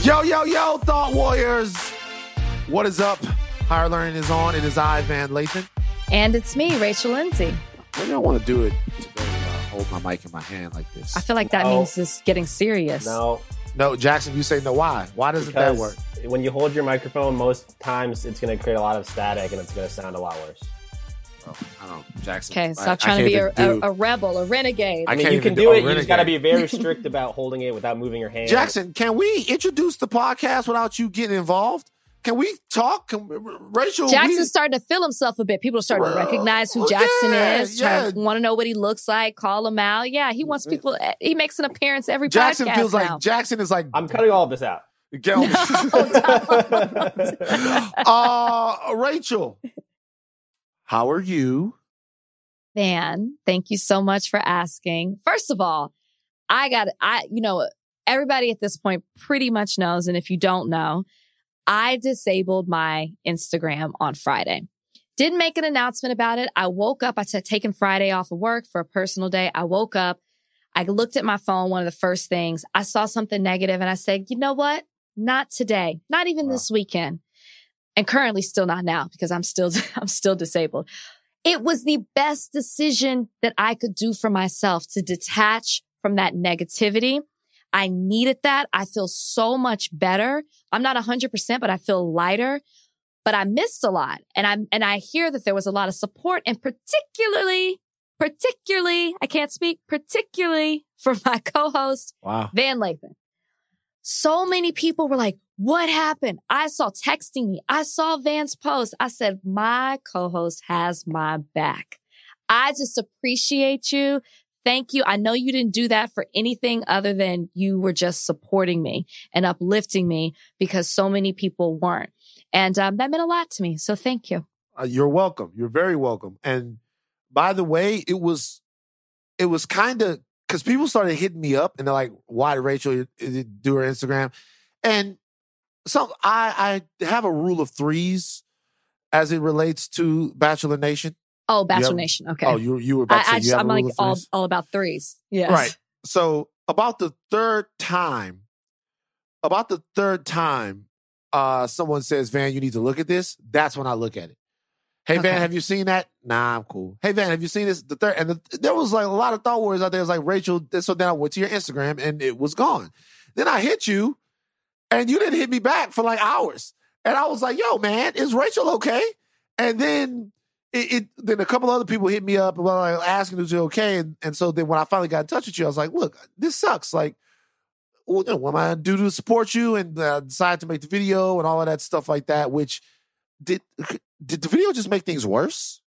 Yo, yo, yo, Thought Warriors. What is up? Higher Learning is on. It is I, Van Lathan. And it's me, Rachel Lindsay. Maybe I want to do it today. Uh, hold my mic in my hand like this. I feel like that No. means it's getting serious. No, no, Jackson, you say no. Why? Why doesn't that because work? when you hold your microphone, most times it's going to create a lot of static and it's going to sound a lot worse. Oh, I don't, Jackson. Okay, stop I trying to be a, do- a, a rebel, a renegade. I I mean, you can do do it. You just got to be very strict about holding it without moving your hand. Jackson, can we introduce the podcast without you getting involved? Can we talk? Can, Rachel, Jackson's we, starting to feel himself a bit. People are starting to recognize who Jackson yeah, is, yeah. want to know what he looks like, call him out. Yeah, he wants people. He makes an appearance every Jackson podcast feels now. like Jackson is like I'm cutting all of this out. Get on uh, Rachel, how are you? Van, thank you so much for asking. First of all, I got, I, you know, everybody at this point pretty much knows. And if you don't know, I disabled my Instagram on Friday. Didn't make an announcement about it. I woke up, I had taken Friday off of work for a personal day. I woke up, I looked at my phone, one of the first things, I saw something negative and I said, you know what? Not today, not even Wow. this weekend. And currently still not now because I'm still, I'm still disabled. It was the best decision that I could do for myself to detach from that negativity. I needed that. I feel so much better. I'm not 100%, but I feel lighter. But I missed a lot. And I and I hear that there was a lot of support and particularly particularly, I can't speak, particularly for my co-host Wow. Van Lathan. So many people were like, what happened? I saw texting me. I saw Van's post. I said, my co-host has my back. I just appreciate you. Thank you. I know you didn't do that for anything other than you were just supporting me and uplifting me because so many people weren't. And um, that meant a lot to me. So thank you. Uh, you're welcome. You're very welcome. And by the way, it was it was kind of because people started hitting me up and they're like, "Why did Rachel do her Instagram?" And some I I have a rule of threes as it relates to Bachelor Nation. Oh, Bachelor have- Nation. Okay. Oh, you you were about to I, say I you just, have I'm a rule like all, all about threes. Yes. Right. So about the third time, about the third time, uh, someone says, Van, you need to look at this. That's when I look at it. Hey Van, have you seen that? Nah, I'm cool. Hey Van, have you seen this? The third, and the, there was like a lot of thought words out there. It was like Rachel. So then I went to your Instagram and it was gone. Then I hit you, and you didn't hit me back for like hours. And I was like, Yo, man, is Rachel okay? And then it, it then a couple other people hit me up and like asking if you okay. And, and so then when I finally got in touch with you, I was like, look, this sucks. Like, what am I gonna do to support you? And uh, decide to make the video and all of that stuff like that. Which did did the video just make things worse?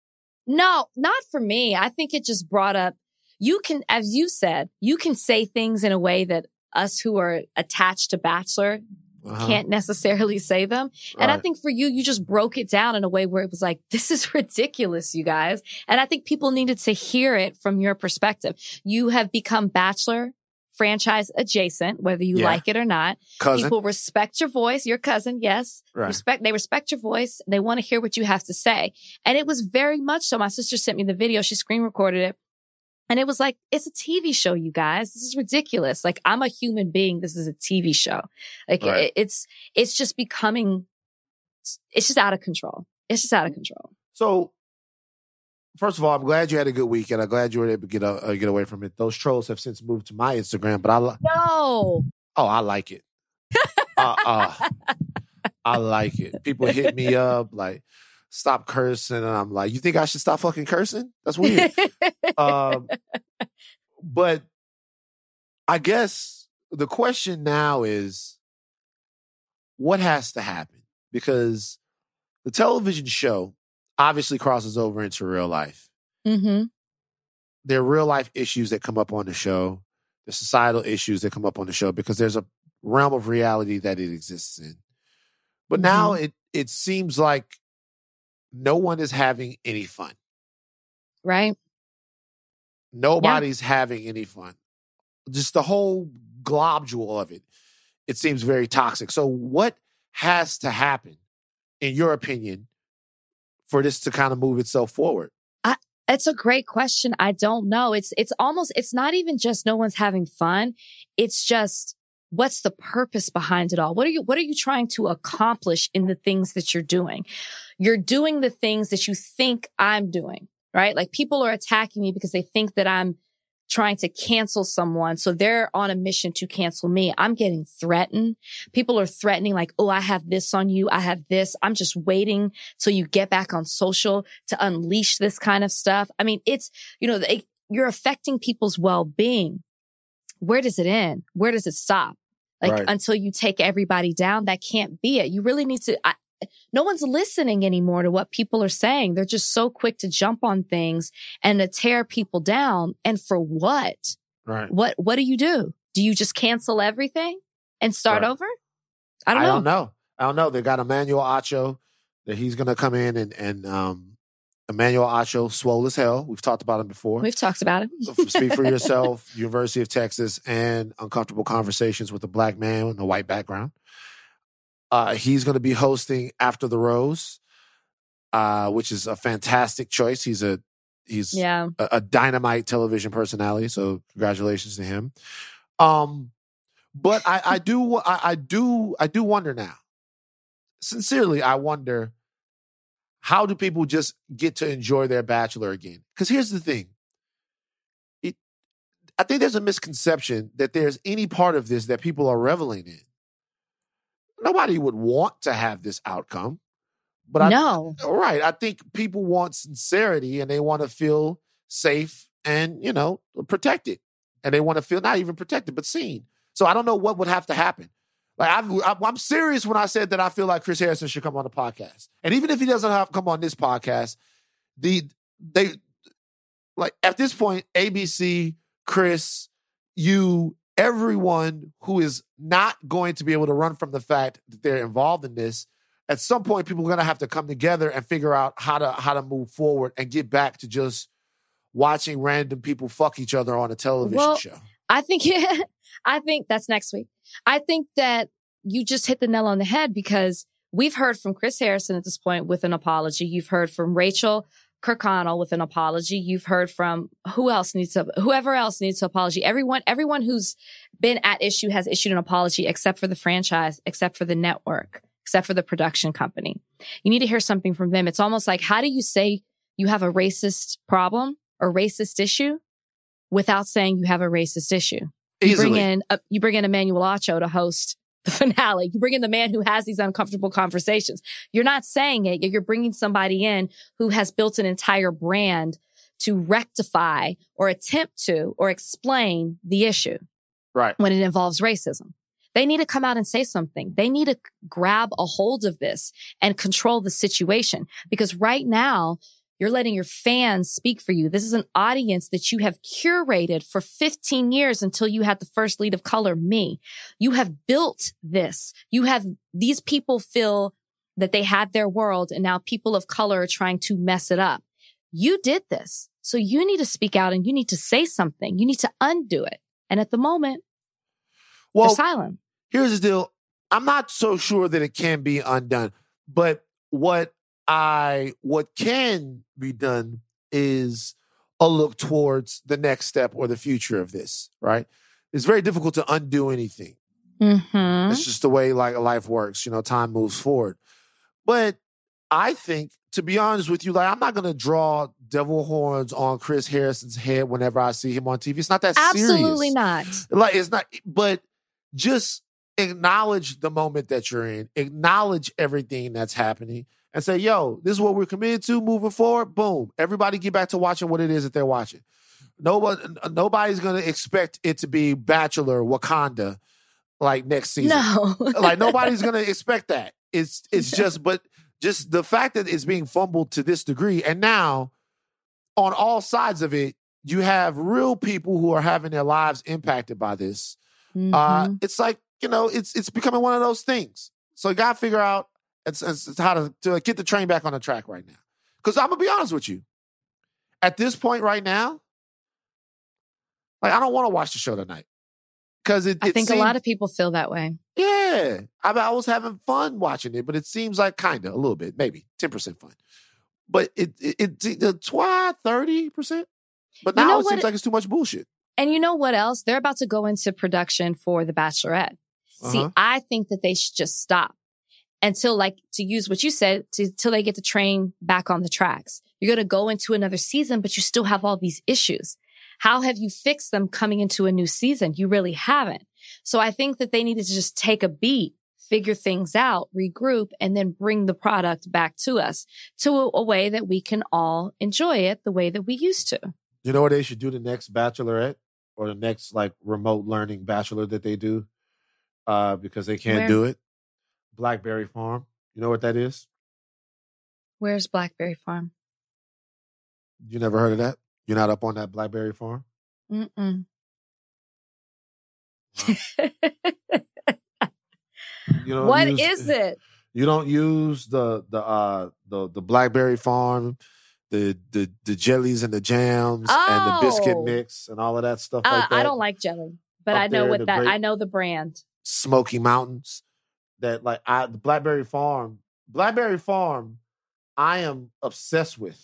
No, not for me. I think it just brought up, you can, as you said, you can say things in a way that us who are attached to Bachelor Uh-huh. can't necessarily say them. And I think for you, you just broke it down in a way where it was like, this is ridiculous, you guys. And I think people needed to hear it from your perspective. You have become Bachelor franchise adjacent, whether you Yeah. like it or not. cousin. People respect your voice, your cousin, yes. Right. Respect they respect your voice. They want to hear what you have to say. And it was very much so. My sister sent me the video, she screen recorded it. And it was like, it's a TV show, you guys. This is ridiculous. Like I'm a human being. This is a TV show. Like Right. it, it's it's just becoming it's just out of control. It's just out of control. So, first of all, I'm glad you had a good weekend. I'm glad you were able to get uh, get away from it. Those trolls have since moved to my Instagram, but I li- No. oh, I like it. uh, uh, I like it. People hit me up like, "Stop cursing," and I'm like, "You think I should stop fucking cursing? That's weird." um, but I guess the question now is what has to happen? Because the television show obviously crosses over into real life. mm-hmm. There are real life issues that come up on the show, the societal issues that come up on the show because there's a realm of reality that it exists in. But now it it seems like no one is having any fun. Right? Nobody's having any fun. Just the whole globule of it. It seems very toxic. So, what has to happen, in your opinion, for this to kind of move itself forward? It's a great question. I don't know. It's it's almost it's not even just no one's having fun. It's just what's the purpose behind it all? What are you, what are you trying to accomplish in the things that you're doing? You're doing the things that you think I'm doing, right? Like people are attacking me because they think that I'm trying to cancel someone. So they're on a mission to cancel me. I'm getting threatened. People are threatening like, Oh, I have this on you. I have this. I'm just waiting till you get back on social to unleash this kind of stuff. I mean, it's, you know, they, you're affecting people's well-being. Where does it end? Where does it stop? Like Right. until you take everybody down, that can't be it. You really need to, I, no one's listening anymore to what people are saying. They're just so quick to jump on things and to tear people down. And for what? Right. What, what do you do? Do you just cancel everything and start Right. over? I don't I know. don't know. I don't know. They got Emmanuel Acho that he's going to come in and and um, Emmanuel Acho, swole as hell. We've talked about him before. We've talked about him. Speak for yourself. University of Texas and uncomfortable conversations with a black man in a white background. Uh, he's going to be hosting After the Rose, uh, which is a fantastic choice. He's a he's yeah. a, a dynamite television personality. So congratulations to him. Um, but I, I do, I, I do, I do wonder now. Sincerely, I wonder how do people just get to enjoy their bachelor again? Because here's the thing. It, I think there's a misconception that there's any part of this that people are reveling in. Nobody would want to have this outcome, but I, no. Right. I think people want sincerity and they want to feel safe and, you know, protected. And they want to feel not even protected, but seen. So I don't know what would have to happen. Like I've, I'm I'm serious when I said that I feel like Chris Harrison should come on the podcast. And even if he doesn't have come on this podcast, the they like at this point, ABC, Chris, you, everyone who is not going to be able to run from the fact that they're involved in this at some point people are going to have to come together and figure out how to how to move forward and get back to just watching random people fuck each other on a television Well, show. I think, I think that's next week. I think that you just hit the nail on the head because we've heard from Chris Harrison at this point with an apology. You've heard from Rachel Kirkconnell with an apology. You've heard from who else needs to, whoever else needs to apology. Everyone, everyone who's been at issue has issued an apology except for the franchise, except for the network, except for the production company. You need to hear something from them. It's almost like, how do you say you have a racist problem or racist issue without saying you have a racist issue? You bring in, uh, you bring in Emmanuel Acho to host the finale. You bring in the man who has these uncomfortable conversations. You're not saying it. You're bringing somebody in who has built an entire brand to rectify or attempt to or explain the issue right. when it involves racism. They need to come out and say something. They need to grab a hold of this and control the situation because right now you're letting your fans speak for you. This is an audience that you have curated for 15 years until you had the first lead of color, me. You have built this. You have, these people feel that they had their world and now people of color are trying to mess it up. You did this. So you need to speak out and you need to say something. You need to undo it. And at the moment, Well, they're silent. here's the deal. I'm not so sure that it can be undone, but what I what can be done is a look towards the next step or the future of this, right? It's very difficult to undo anything. Mm-hmm. It's just the way like life works. You know, time moves forward. But I think, to be honest with you, like I'm not gonna draw devil horns on Chris Harrison's head whenever I see him on TV. It's not that Absolutely serious. not. Like it's not. But just acknowledge the moment that you're in. Acknowledge everything that's happening. And say, yo, this is what we're committed to moving forward. Boom. Everybody get back to watching what it is that they're watching. Nobody, nobody's gonna expect it to be Bachelor Wakanda like next season No. like nobody's gonna expect that. It's it's just but just the fact that it's being fumbled to this degree, and now on all sides of it, you have real people who are having their lives impacted by this. Uh, Mhm. it's like you know, it's it's becoming one of those things. So you gotta figure out it's, it's, it's how to, to get the train back on the track right now. Because I'm gonna be honest with you, at this point right now, like I don't want to watch the show tonight because it. I it think seemed- a lot of people feel that way. yeah, I, I was having fun watching it, but it seems like kind of a little bit, maybe ten percent fun. But it it, it the twi thirty percent. But You now know it seems it- like it's too much bullshit. And you know what else? They're about to go into production for The Bachelorette. See, Uh-huh. I think that they should just stop until like to use what you said to, till they get the train back on the tracks. You're going to go into another season, but you still have all these issues. How have you fixed them coming into a new season? You really haven't. So I think that they needed to just take a beat, figure things out, regroup, and then bring the product back to us to a, a way that we can all enjoy it the way that we used to. You know what they should do the next bachelorette or the next like remote learning bachelor that they do? Uh, because they can't Where? do it. Blackberry Farm. You know what that is? Where's Blackberry Farm? You never heard of that? You're not up on that Blackberry Farm? Mm-mm. You don't what use- is it? You don't use the the uh the the Blackberry Farm, the the the jellies and the jams and the biscuit Oh. mix and all of that stuff Uh, like that. I don't like jelly, but Up I know what that. grape- I know the brand. Smoky Mountains. That like I the Blackberry Farm, Blackberry Farm, I am obsessed with.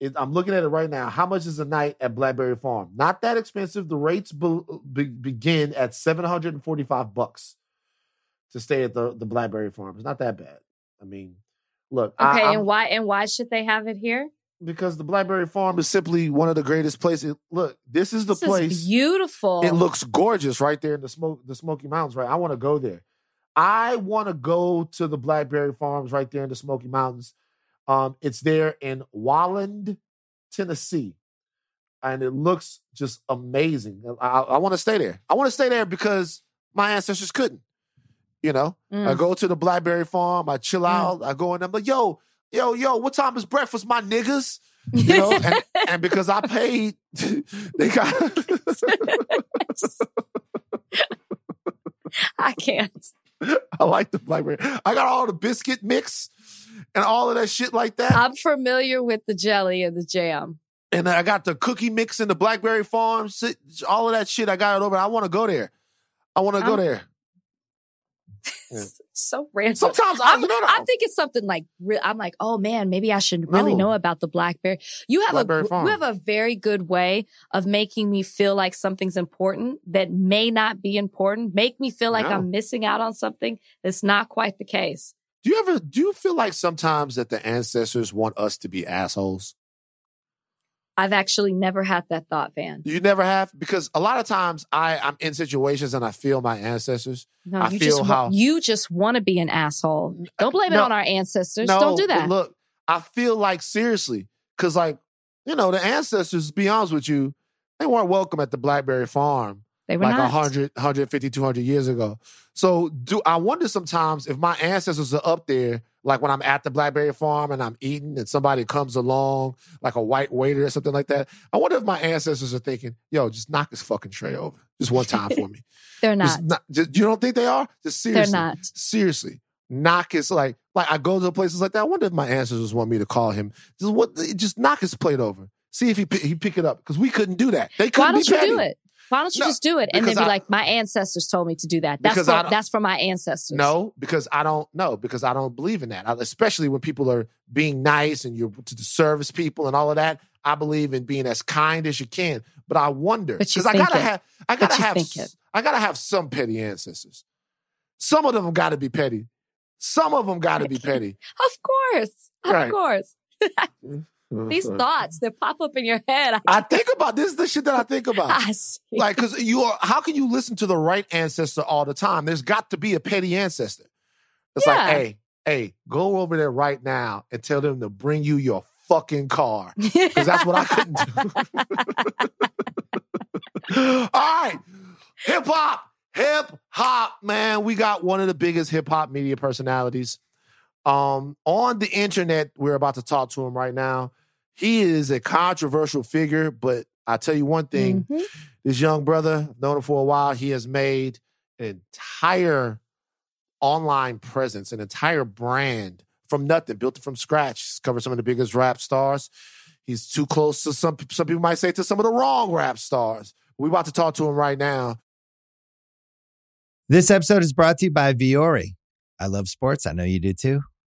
It, I'm looking at it right now. How much is a night at Blackberry Farm? Not that expensive. The rates be, uh, be, begin at 745 bucks to stay at the the Blackberry Farm. It's not that bad. I mean, look, Okay, I'm- and why and why should they have it here? because the Blackberry Farm is simply one of the greatest places. Look, this is the this place. is beautiful. It looks gorgeous right there in the smoke, the Smoky Mountains. Right, I want to go there. I want to go to the Blackberry Farms right there in the Smoky Mountains. Um, it's there in Walland, Tennessee, and it looks just amazing. I, I want to stay there. I want to stay there because my ancestors couldn't. You know, I Mm. go to the Blackberry Farm. I chill out. I go in. I'm like, yo, yo, yo. What time is breakfast, my niggas? You know, and, and because I paid, they got. I can't. I like the Blackberry. I got all the biscuit mix and all of that shit like that. I'm familiar with the jelly and the jam. and I got the cookie mix in the Blackberry Farm. All of that shit. I got it over. I want to go there. I want to go there. Yeah. So random. Sometimes I, I'm, I think it's something like I'm like, oh man, maybe I should really No. know about the blackberry. You have Blackberry a Farm. you have a very good way of making me feel like something's important that may not be important. Make me feel like No. I'm missing out on something that's not quite the case. do you ever do you feel like sometimes that the ancestors want us to be assholes? I've actually never had that thought, Van. You never have because a lot of times I I'm in situations and I feel my ancestors. No, I you feel just how- want, you just want to be an asshole. Uh, Don't blame it on our ancestors. No, Don't do that. Look, I feel like seriously because like you know the ancestors. To be honest with you, they weren't welcome at the Blackberry Farm. they were like not. 100, 150, 200 years ago. So do I wonder sometimes if my ancestors are up there, like when I'm at the Blackberry Farm and I'm eating and somebody comes along, like a white waiter or something like that. I wonder if my ancestors are thinking, yo, just knock this fucking tray over. Just one time for me. They're not. Just not just, you don't think they are? Just seriously. They're not. Seriously. Knock his like like I go to places like that. I wonder if my ancestors want me to call him. Just what just knock his plate over. See if he he pick it up. Because we couldn't do that. They Why couldn't don't be you petty. do it? Why don't you No, just do it and then be I- like, my ancestors told me to do that. That's for, that's for my ancestors. No, because I don't know because I don't believe in that. I- especially when people are being nice and you're to the service people and all of that. I believe in being as kind as you can. But I wonder because I gotta it. have I gotta have think it. s- I gotta have some petty ancestors. Some of them got to be petty. Some of them got to be petty. Of course. Of Right. course. Mm. Uh-huh. These thoughts that pop up in your head. I, I think about this. Is the shit that I think about. I like because you are how can you listen to the right ancestor all the time? There's got to be a petty ancestor. It's like hey hey go over there right now and tell them to bring you your fucking car because that's what i couldn't do. All right. Hip-hop hip-hop man. We got one of the biggest hip-hop media personalities um on the internet we're about to talk to him right now he is a controversial figure but i tell you one thing Mhm. this young brother, known him for a while. He has made an entire online presence, an entire brand from nothing, built it from scratch. He's covered some of the biggest rap stars. He's too close to some some people might say to some of the wrong rap stars. We're about to talk to him right now. This episode is brought to you by Vuori. I love sports. I know you do too.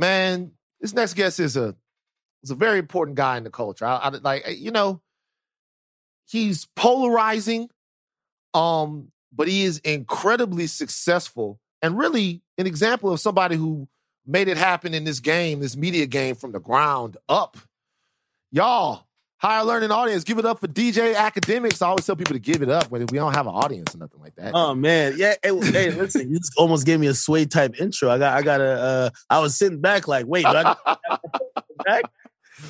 man, this next guest is a is a very important guy in the culture. I, I like you know, he's polarizing, um, but he is incredibly successful and really an example of somebody who made it happen in this game, this media game from the ground up. Y'all, higher learning audience, give it up for DJ Akademiks. I always tell people to give it up when we don't have an audience or nothing like that. Oh man, yeah. Hey, hey listen, you just almost gave me a sway type intro. I got, I got a. Uh, I was sitting back like, wait, do I back?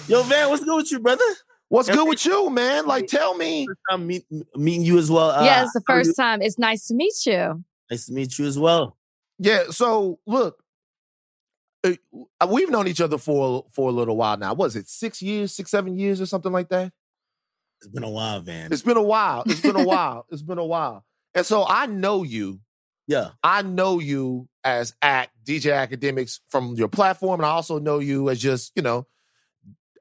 Yo, man, what's good with you, brother? What's good with you, man? Like, tell me. I'm meet, meeting you as well. Uh, yeah, it's the first time. It's nice to meet you. Nice to meet you as well. Yeah. So look, Uh, uh, we've known each other for for a little while now. Was it six years, six, seven years, or something like that? It's been a while, man. It's been a while. It's been a while. It's been a while. And so I know you. Yeah. I know you as act DJ Akademiks from your platform, and I also know you as just you know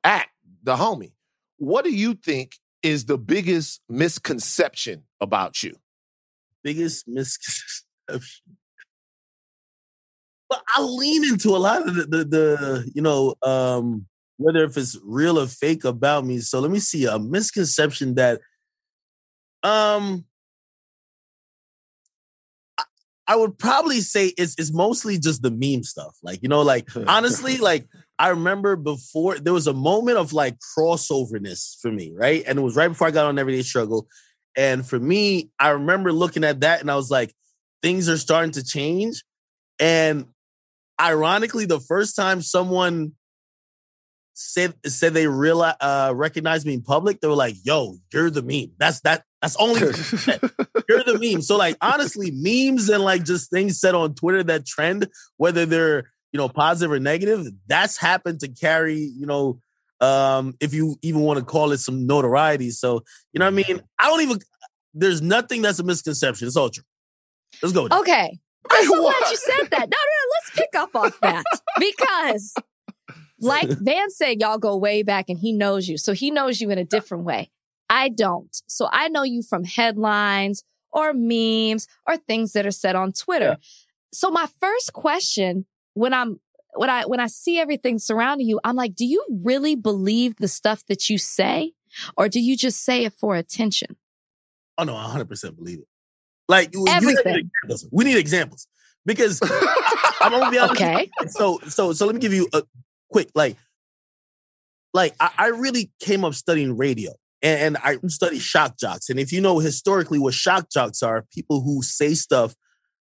act the homie. What do you think is the biggest misconception about you? Biggest misconception. But I lean into a lot of the, the, the you know, um, whether if it's real or fake about me. So let me see a misconception that, um, I, I would probably say it's it's mostly just the meme stuff. Like you know, like honestly, like I remember before there was a moment of like crossoverness for me, right? And it was right before I got on Everyday Struggle. And for me, I remember looking at that and I was like, things are starting to change. And ironically, the first time someone said said they realize uh recognized me in public, they were like, "Yo, you're the meme." That's that. That's only you're the meme. So like honestly, memes and like just things said on Twitter that trend, whether they're you know positive or negative, that's happened to carry you know um if you even want to call it some notoriety. So you know what I mean. I don't even. There's nothing that's a misconception. It's all true. Let's go. Okay. I'm so glad you said that. No, no, no. Let's pick up off that because, like Van said, y'all go way back and he knows you. So he knows you in a different way. I don't. So I know you from headlines or memes or things that are said on Twitter. Yeah. So my first question when I'm when I when I see everything surrounding you, I'm like, do you really believe the stuff that you say? Or do you just say it for attention? Oh no, I 100% believe it. Like everything. Need we need examples because I, am gonna be honest. Okay. So so so let me give you a quick like like I, I really came up studying radio and, and I study shock jocks. And if you know historically what shock jocks are, people who say stuff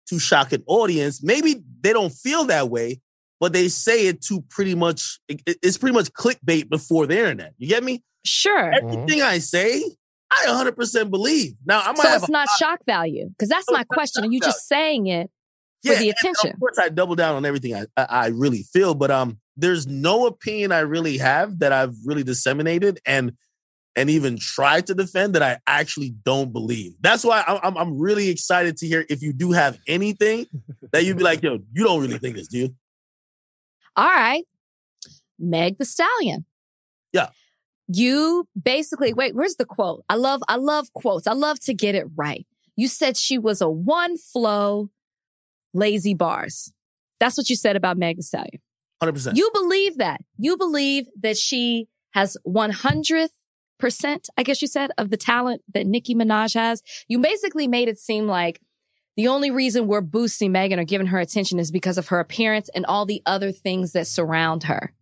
to shock an audience. Maybe they don't feel that way, but they say it to pretty much it, it's pretty much clickbait before the internet. You get me? Sure. Everything mm-hmm. I say, I 100% believe. Now, I might so it's not shock value because that's my question. Are you just saying it for yeah, the attention? Of course, I double down on everything I, I, I really feel, but um, there's no opinion I really have that I've really disseminated and and even tried to defend that I actually don't believe. That's why I'm I'm really excited to hear if you do have anything that you'd be like, yo, you don't really think this, do you? All right. Meg Thee Stallion. Yeah. You basically, wait, where's the quote? I love, I love quotes. I love to get it right. You said she was a one flow, lazy bars. That's what you said about Meg Thee Stallion. 100%. You believe that. You believe that she has 100th percent, I guess you said, of the talent that Nicki Minaj has. You basically made it seem like the only reason we're boosting Megan or giving her attention is because of her appearance and all the other things that surround her.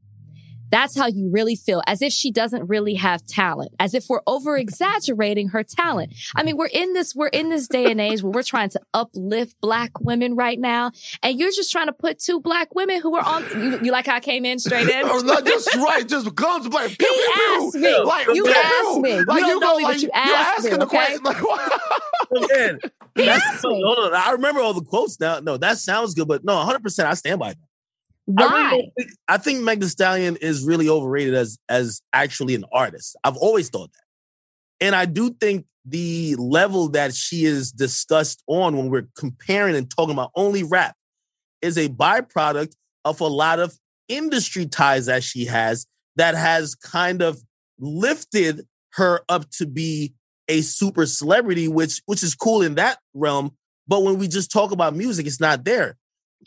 That's how you really feel, as if she doesn't really have talent, as if we're over exaggerating her talent. I mean, we're in this, we're in this day and age where we're trying to uplift black women right now. And you're just trying to put two black women who are on, you, you like how I came in straight in? Oh, not just right, just guns like pew, He pew, pew. asked me. Like, You pew, asked me. Like don't go me, like you you're asked me, asking the okay? question. Like, what? Man, He asked me. Hold on. I remember all the quotes now. No, that sounds good, but no, 100% I stand by that. I, really think, I think Meg Thee Stallion is really overrated as as actually an artist. I've always thought that, and I do think the level that she is discussed on when we're comparing and talking about only rap is a byproduct of a lot of industry ties that she has that has kind of lifted her up to be a super celebrity, which which is cool in that realm. But when we just talk about music, it's not there.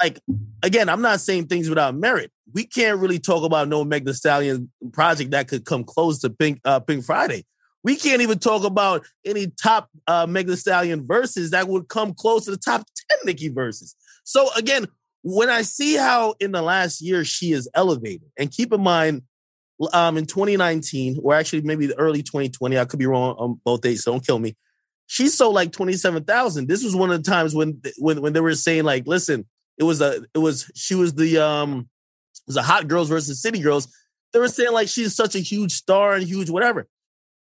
Like again, I'm not saying things without merit. We can't really talk about no Meg Stallion project that could come close to Pink uh, Pink Friday. We can't even talk about any top uh, Meg Stallion verses that would come close to the top ten Nicki verses. So again, when I see how in the last year she is elevated, and keep in mind, um, in 2019 or actually maybe the early 2020, I could be wrong on both dates, so don't kill me. She sold like 27,000. This was one of the times when when when they were saying like, listen, it was a it was she was the um it was a hot girls versus city girls. They were saying like she's such a huge star and huge whatever.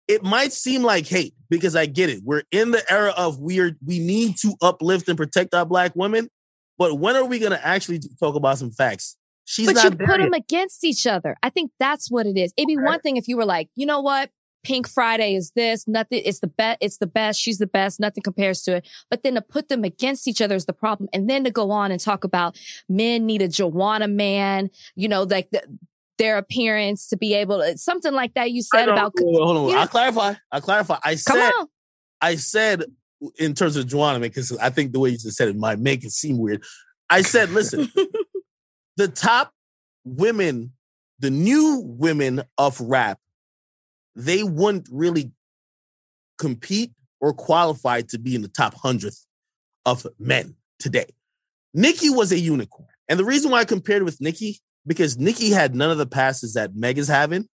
It might seem like hate because I get it. We're in the era of weird. We need to uplift and protect our black women. But when are we going to actually talk about some facts? She's but you put yet. them against each other. I think that's what it is. It'd be one thing if you were like, you know what? Pink Friday is this, nothing, it's the best, it's the best, she's the best, nothing compares to it. But then to put them against each other is the problem. And then to go on and talk about men need a Joanna man, you know, like the, their appearance to be able to, something like that you said about, Hold on, hold on. I'll clarify. I'll clarify. I said. I said in terms of Joanna, because I think the way you just said it might make it seem weird. I said, listen, the top women, the new women of rap, they wouldn't really compete or qualify to be in the top hundredth of men today. Nicki was a unicorn. And the reason why I compared with Nicki, because Nicki had none of the passes that Meg is having.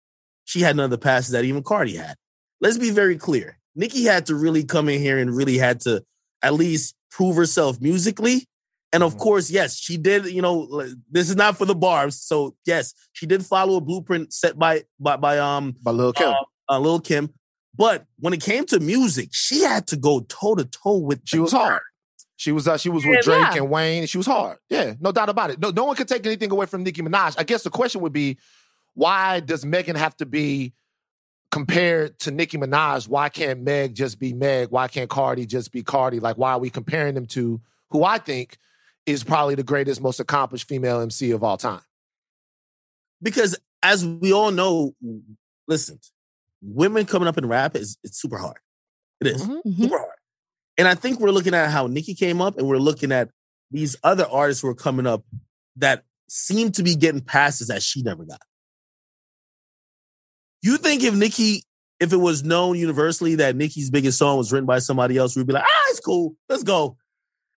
She had none of the passes that even Cardi had. Let's be very clear. Nikki had to really come in here and really had to at least prove herself musically. And of course, yes, she did, you know, this is not for the barbs. So yes, she did follow a blueprint set by by, by um By Lil Kim. uh, uh, Lil Kim. But when it came to music, she had to go toe to toe with She the was hard. She was uh, she was with Yeah. Drake Yeah. and Wayne. She was hard. Yeah, no doubt about it. No, no one could take anything away from Nicki Minaj. I guess the question would be, why does Megan have to be compared to Nicki Minaj? Why can't Meg just be Meg? Why can't Cardi just be Cardi? Like, why are we comparing them to who I think is probably the greatest, most accomplished female MC of all time? because as we all know, listen, women coming up in rap is it's super hard. It is. Mhm. Mhm. super hard. And I think we're looking at how Nicki came up, and we're looking at these other artists who are coming up that seem to be getting passes that she never got. You think if Nicki, if it was known universally that Nicki's biggest song was written by somebody else, we'd be like, ah, it's cool, let's go.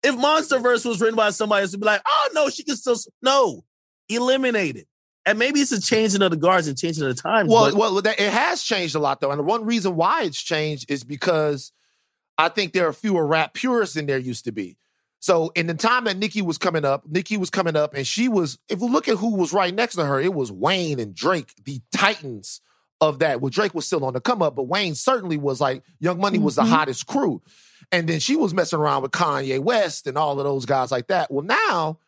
If Monster Verse was written by somebody else, we'd be like, oh no, she can still no, eliminate it. And maybe it's a changing of the guards and changing of the times. Well, but- well, that, it has changed a lot though, and the one reason why it's changed is because I think there are fewer rap purists than there used to be. So in the time that Nicki was coming up, Nicki was coming up, and she was. If you look at who was right next to her, it was Wayne and Drake, the titans of that. Well, Drake was still on the come up, but Wayne certainly was like Young Money was the Mhm. hottest crew, and then she was messing around with Kanye West and all of those guys like that. Well, now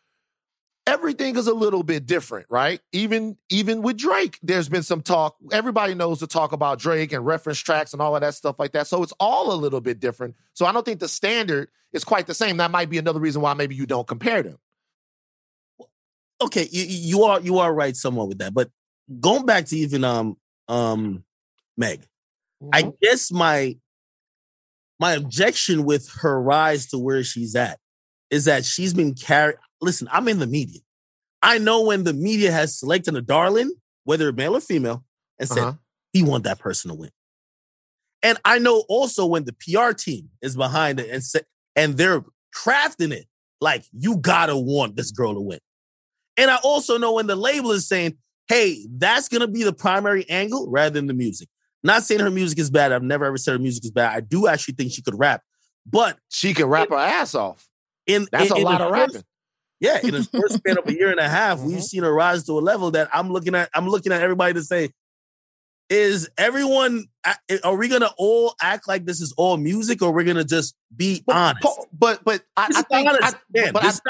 everything is a little bit different, right? Even even with Drake, there's been some talk. Everybody knows to talk about Drake and reference tracks and all of that stuff like that. So it's all a little bit different. So I don't think the standard is quite the same. That might be another reason why maybe you don't compare them. Okay, you, you are you are right somewhat with that, but going back to even um um Meg, I Mhm. guess my my objection with her rise to where she's at is that she's been carried. Listen, I'm in the media. I know when the media has selected a darling, whether male or female, and said Uh-huh. we want that person to win. And I know also when the PR team is behind it and say, and they're crafting it like you gotta want this girl to win. And I also know when the label is saying, hey, that's gonna be the primary angle rather than the music. Not saying her music is bad. I've never ever said her music is bad. I do actually think she could rap. But She can rap her ass off. in That's in- a in lot of first- rapping. Yeah, in the first span of a year and a half, we've Mhm. seen her rise to a level that I'm looking at. I'm looking at everybody to say, is everyone? Are we gonna all act like this is all music, or we're gonna just be But, honest? But but I, I think honest. I, Man, but I, is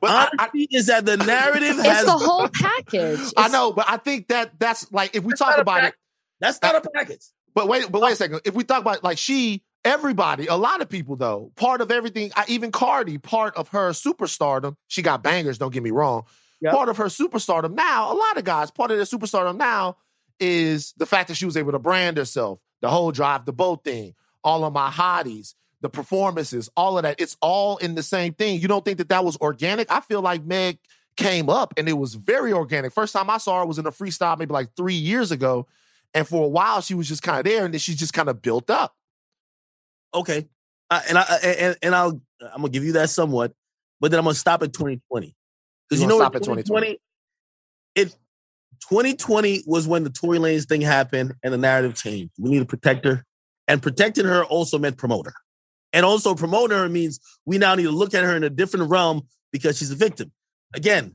the honesty. I- I- is that the narrative It's has. the whole package. I know, but I think that that's like if we talk about it. That's not a package. But wait, but wait a second. If we talk about like she, everybody, a lot of people though, part of everything, I, even Cardi, part of her superstardom, she got bangers. Don't get me wrong. Yep. Part of her superstardom now, a lot of guys, part of their superstardom now is the fact that she was able to brand herself, the whole drive the boat thing, all of my hotties, the performances, all of that. It's all in the same thing. You don't think that that was organic? I feel like Meg came up and it was very organic. First time I saw her was in a freestyle maybe like three years ago. And for a while, she was just kind of there, and then she just kind of built up. Okay, uh, and I and, and I'll I'm gonna give you that somewhat, but then I'm gonna stop at 2020 because You know gonna what stop at 2020? It 2020 was when the Tory Lanez thing happened and the narrative changed. We need to protect her, and protecting her also meant promote her, and also promoting her means we now need to look at her in a different realm because she's a victim. Again,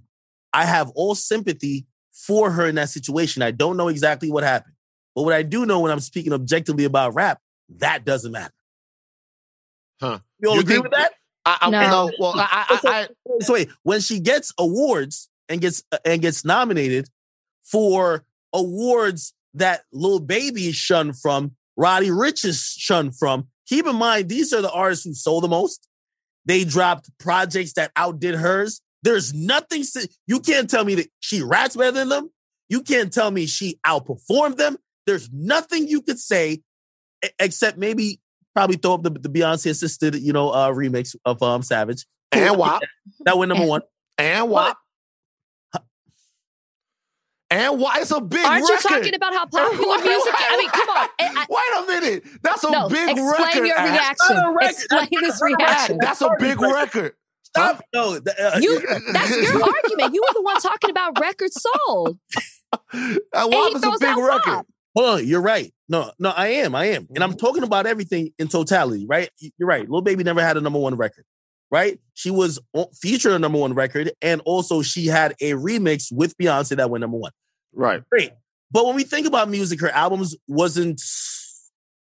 I have all sympathy for her in that situation. I don't know exactly what happened, but what I do know when I'm speaking objectively about rap, that doesn't matter. Huh. You all You agree think- with that? I, I No. no. Well, I, I, I, So wait, when she gets awards and gets and gets nominated for awards that Lil Baby is shunned from, Roddy Ricch is shunned from. Keep in mind, these are the artists who sold the most. They dropped projects that outdid hers. There's nothing you can't tell me that she raps better than them. You can't tell me she outperformed them. There's nothing you could say except maybe probably throw up the, the Beyonce assisted, you know, uh, remix of um Savage. and WAP, That went number one. and WAP, and why It's a big record. Aren't you talking about how popular Wait, music? wait, I mean, come on. I- I- Wait a minute. That's a no, big explain record. your Ash. reaction. record. Explain That's this not a reaction. That's a big record. Stop. No, th- uh, You, that's your argument. You were the one talking about records sold. Uh, And WAP he is a big record. WAP. Hold on, you're right. No, no, I am, I am, and I'm Mm-hmm. talking about everything in totality, right? You're right. Little Baby never had a number one record, right? She was featured on number one record, and also she had a remix with Beyonce that went number one. Right. Great, but when we think about music, her albums wasn't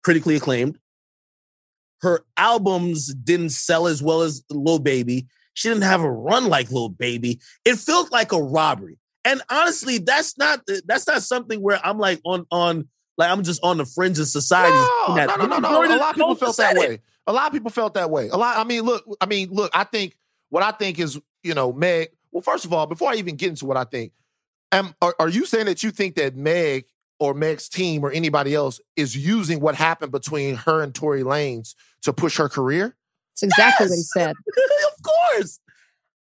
critically acclaimed. Her albums didn't sell as well as Lil Baby. She didn't have a run like Lil Baby. It felt like a robbery. And honestly, that's not that's not something where I'm like on on like I'm just on the fringe of society. No, That- no, no, no, no. A lot of people felt that said it. A lot of people felt that way. A lot. I mean, look. I mean, look. I think what I think is, you know, Meg. Well, first of all, before I even get into what I think, am are, are you saying that you think that Meg or Meg's team or anybody else is using what happened between her and Tory Lanez to push her career? That's exactly what he said. of course.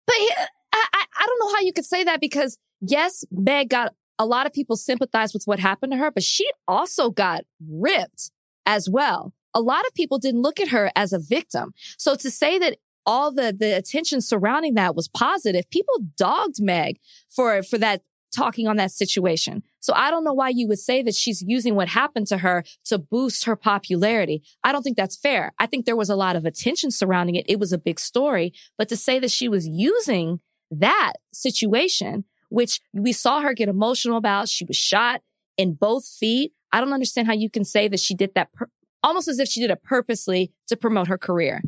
But he- I, I, I don't know how you could say that because yes, Meg got a lot of people sympathize with what happened to her, but she also got ripped as well. A lot of people didn't look at her as a victim. So to say that all the, the attention surrounding that was positive, people dogged Meg for, for that talking on that situation. So I don't know why you would say that she's using what happened to her to boost her popularity. I don't think that's fair. I think there was a lot of attention surrounding it. It was a big story, but to say that she was using that situation, which we saw her get emotional about, she was shot in both feet. I don't understand how you can say that she did that pur- almost as if she did it purposely to promote her career.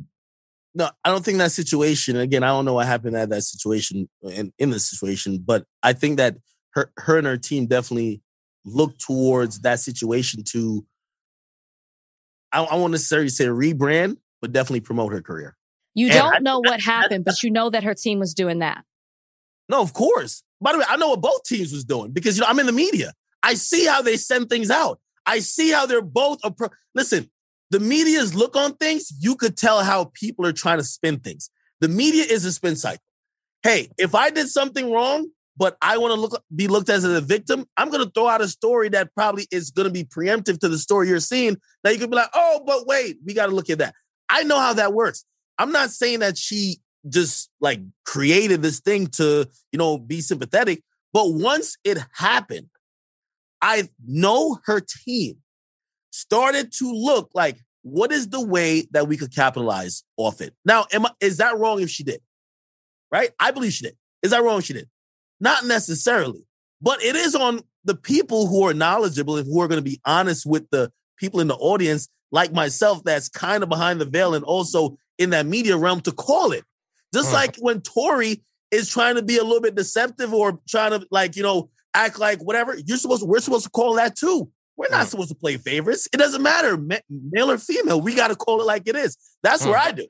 No, I don't think that situation. Again, I don't know what happened at that situation in in this situation, but I think that her her and her team definitely look towards that situation to. I, I won't necessarily say rebrand, but definitely promote her career. You And don't I- know what happened, but you know that her team was doing that. No, of course. By the way, I know what both teams was doing because you know I'm in the media. I see how they send things out. I see how they're both. Appro- Listen, the media's look on things. You could tell how people are trying to spin things. The media is a spin cycle. Hey, if I did something wrong, but I want to look be looked as a victim, I'm going to throw out a story that probably is going to be preemptive to the story you're seeing. That you could be like, oh, but wait, we got to look at that. I know how that works. I'm not saying that she just like created this thing to, you know, be sympathetic. But once it happened, I know her team started to look like what is the way that we could capitalize off it. Now, am I, is that wrong if she did? Right? I believe she did. Is that wrong if she did? Not necessarily. But it is on the people who are knowledgeable and who are going to be honest with the people in the audience, like myself, that's kind of behind the veil and also in that media realm to call it. Just Mm. like when Tory is trying to be a little bit deceptive or trying to like, you know, act like whatever, you're supposed to, we're supposed to call that too. We're not Mm. supposed to play favorites. It doesn't matter, ma- male or female. We got to call it like it is. That's where Mm. I do.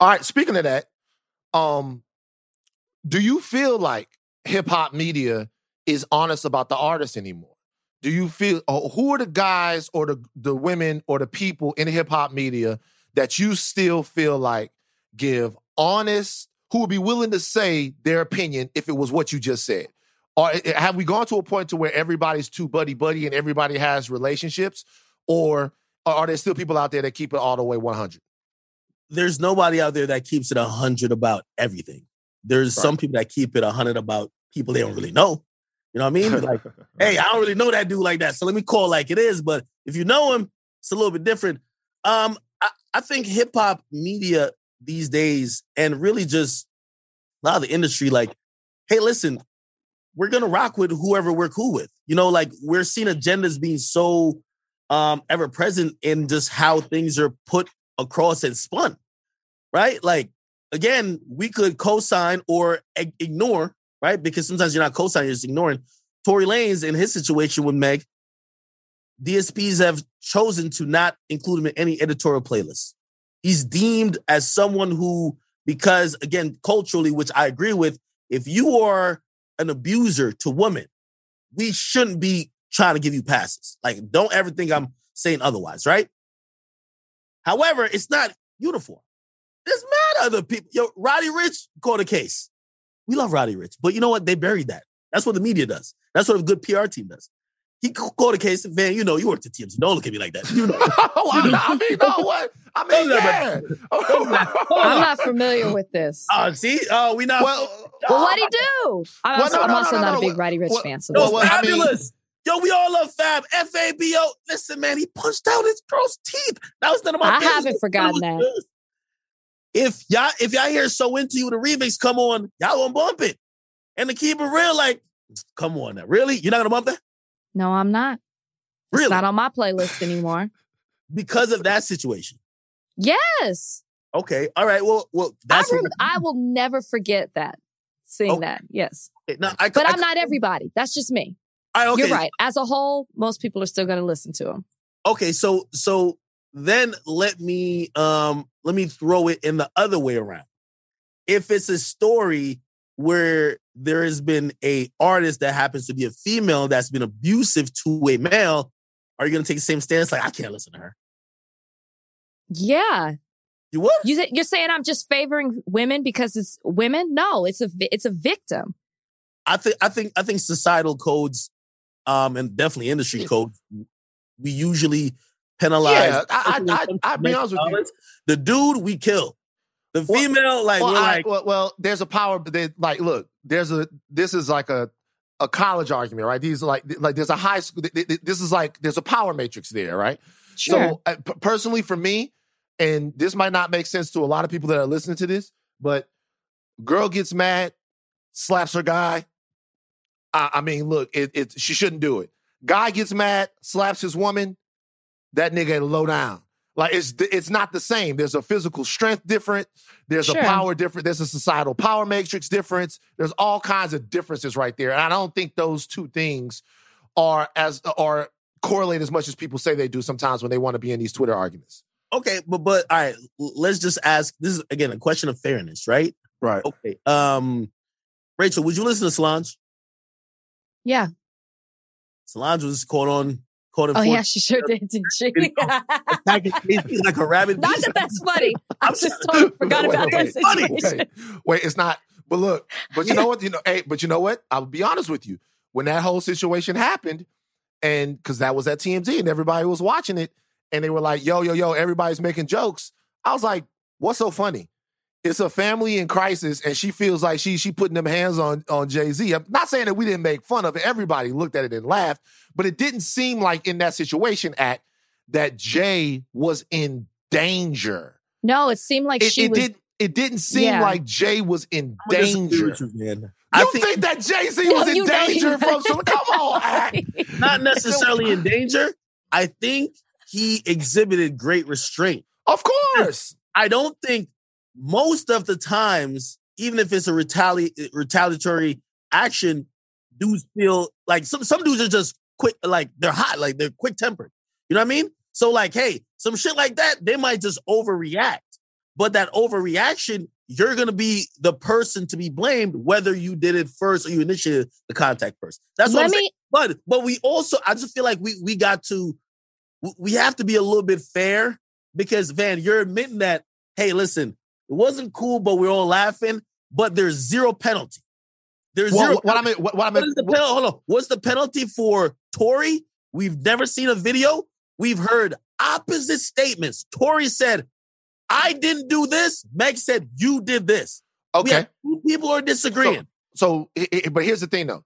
All right. Speaking of that, um, do you feel like hip hop media is honest about the artist anymore? Do you feel uh, who are the guys or the the women or the people in hip hop media that you still feel like give honest, who would be willing to say their opinion if it was what you just said? Or uh, have we gone to a point to where everybody's too buddy buddy and everybody has relationships, or are there still people out there that keep it all the way one hundred? There's nobody out there that keeps it 100 about everything. There's Right. some people that keep it 100 about people they don't really know. You know what I mean? Like, hey, I don't really know that dude like that. So let me call like it is. But if you know him, it's a little bit different. Um, I, I think hip hop media these days, and really just a lot of the industry, like, hey, listen, we're gonna rock with whoever we're cool with. You know, like we're seeing agendas being so um ever present in just how things are put across and spun. Right? Like again, we could co-sign or ig- ignore right? Because sometimes you're not co-signing, you're just ignoring. Tory Lanez in his situation with Meg, DSPs have chosen to not include him in any editorial playlist. He's deemed as someone who, because again, culturally, which I agree with, if you are an abuser to women, we shouldn't be trying to give you passes. Like, don't ever think I'm saying otherwise, right? However, it's not uniform. There's mad other people. Yo, Roddy Ricch caught a case. We love Roddy Ricch, but you know what? They buried that. That's what the media does. That's what a good PR team does. He called a case, Van. You know, you worked at TMZ. Don't look at me like that. You know. Oh, I, I mean, no, what? I mean, yeah. I'm not familiar with this. Oh, see, oh, we not. well, Well, what'd oh he do? I'm, Well, also, no, I'm also no, not no, a big well, Roddy Ricch well, fan. So Yo, well, well, I mean- Fabolous. Yo, we all love Fab. F A B O. Listen, man, he punched out his girl's teeth. That was none of my. I business. haven't forgotten that. good. If y'all, if y'all hear "So Into You" the remix come on, y'all gonna bump it. And to keep it real, like, come on now, really? You're not gonna bump that? No, I'm not. It's Really? not on my playlist anymore. Because of that situation. Yes, Okay, all right. Well, well, I, I will never forget that. Seeing Okay. that, yes. No, I, but I, I'm not everybody. That's just me. I, okay, You're right. As a whole, most people are still going to listen to him. okay so so then let me um let me throw it in the other way around if it's a story where there has been a artist that happens to be a female that's been abusive to a male are you going to take the same stance like i can't listen to her Yeah, you would you th- you're saying I'm just favoring women because it's women? No, it's a vi- it's a victim. i think i think i think societal codes um and definitely industry codes we usually penalize Yeah, I- I- I- I'll be honest with you. the dude we kill the Well- female like well, we're I- like well, well, there's a power. They, like, look, there's a. This is like a a college argument, right? These are like like there's a high school. th- th- This is like there's a power matrix there, right? Sure. So uh, p- personally, for me, and this might not make sense to a lot of people that are listening to this, but girl gets mad, slaps her guy. I, I mean, look, it, it she shouldn't do it. Guy gets mad, slaps his woman. That nigga low down. Like it's it's not the same. There's a physical strength different. There's Sure. a power different. There's a societal power matrix difference. There's all kinds of differences right there. And I don't think those two things are as are correlate as much as people say they do sometimes when they want to be in these Twitter arguments. Okay, but but all right, let's just ask. This is again a question of fairness, right? Right. Okay. Um, Rachel, would you listen to Solange? Yeah. Solange was caught on caught in Oh, four- yeah, she sure did, didn't she? like a rabbit. Not that that's funny. I just totally forgot Wait, about wait, that funny. situation. Wait, wait, it's not. But look, but you know what? You know, hey, but you know what? I'll be honest with you. When that whole situation happened, and because that was at TMZ and everybody was watching it, and they were like, "Yo, yo, yo," everybody's making jokes. I was like, "What's so funny?" It's a family in crisis, and she feels like she she putting them hands on on Jay Z. I'm not saying that we didn't make fun of it. Everybody looked at it and laughed, but it didn't seem like in that situation at that Jay was in danger. No, it seemed like It, she it was. did. It didn't seem Yeah. like Jay was in I'm danger. with you, man. You I think, think, that Jay Z No, was in you know he danger from some? Come on, act. not necessarily in danger. I think he exhibited great restraint. Of course. I don't think most of the times, even if it's a retali- eh, retaliatory action, dudes feel like some some dudes are just quick, like they're hot, like they're quick tempered. You know what I mean? So like, hey, some shit like that, they might just overreact. But that overreaction, you're gonna be the person to be blamed, whether you did it first or you initiated the contact first. That's what Let I'm saying. But but we also, I just feel like we we got to, we have to be a little bit fair because Van, you're admitting that, hey, listen, it wasn't cool, but we're all laughing. But there's zero penalty. There's Well, zero. what, I mean, what, what I what mean, is the penalty? Hold on. What's the penalty for Tory? We've never seen a video. We've heard opposite statements. Tory said, "I didn't do this." Meg said, "You did this." Okay. people are disagreeing. So, i- i- but here's the thing, though.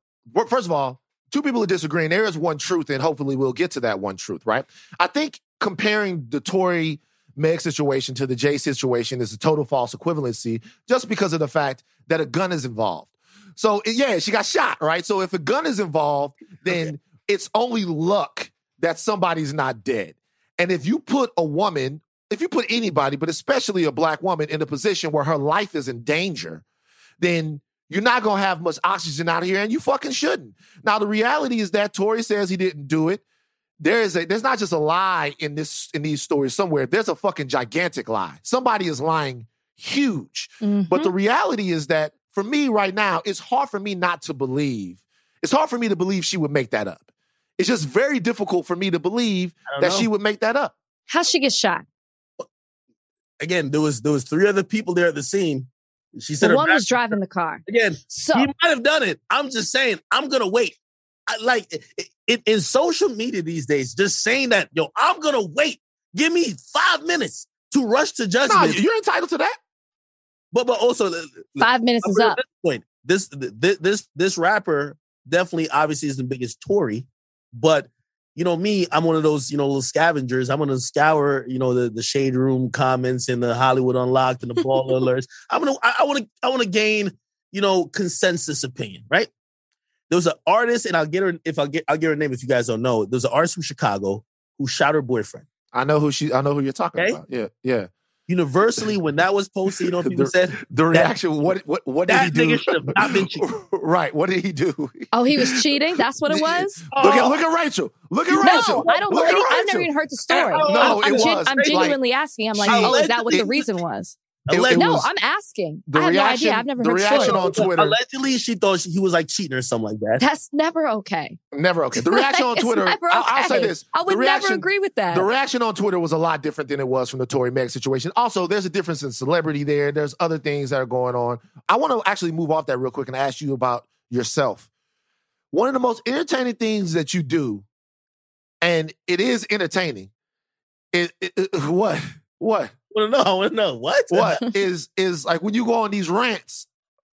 First of all, two people are disagreeing. There is one truth, and hopefully we'll get to that one truth, right? I think comparing the Tory Meg situation to the Jay situation is a total false equivalency just because of the fact that a gun is involved. So, yeah, she got shot, right? So, if a gun is involved, then it's only luck that somebody's not dead. And if you put a woman, if you put anybody, but especially a black woman, in a position where her life is in danger, then you're not gonna have much oxygen out here, and you fucking shouldn't. Now, the reality is that Tory says he didn't do it. There is a there's not just a lie in this in these stories somewhere. There's a fucking gigantic lie. Somebody is lying huge. Mhm. But the reality is that for me right now, it's hard for me not to believe. It's hard for me to believe she would make that up. It's just very difficult for me to believe that know. she would make that up. How'd she get shot? Again, there was there was three other people there at the scene. She said The one was driving the car. again. So he might have done it. I'm just saying. I'm gonna wait. I, like in, in social media these days, just saying that yo, I'm gonna wait. Give me five minutes to rush to No, judgment. you're entitled to that. but but also five minutes is Up up. This point, this this this this rapper definitely obviously is the biggest Tory, but you know me, I'm one of those you know little scavengers. I'm gonna scour you know the the shade room comments and the Hollywood Unlocked and the ball alerts. I'm gonna I want to I want to gain you know consensus opinion, right? There was an artist, and I'll get her if I'll get I'll get her name if you guys don't know. There's an artist from Chicago who shot her boyfriend. I know who she. I know who you're talking Okay. about. Yeah, yeah. Universally, when that was posted, you know, people The- said The reaction. what? What? What did he do? nigga should have not been cheating. right. What did he do? Oh, he was cheating. That's what it was. Look at look at Rachel. Look at No, Rachel. I don't Look believe. at I've never even heard the story. No, I'm, it gen- was. I'm Like, genuinely asking. I'm like, oh, is that what the reason was? It- Alleg- it no, was- I'm asking. the I have reaction- no idea. I've never the heard reaction story. on Twitter. Allegedly, she thought she, he was like cheating or something like that. That's never okay. Never okay. The reaction on Twitter. never I'll, I'll say this. I would reaction, never agree with that. The reaction on Twitter was a lot different than it was from the Tory Meg situation. Also, there's a difference in celebrity there. There's other things that are going on. I want to actually move off that real quick and ask you about yourself. One of the most entertaining things that you do, and it is entertaining. It, it- it- what what I want to know. I want to know what. what is is like when you go on these rants.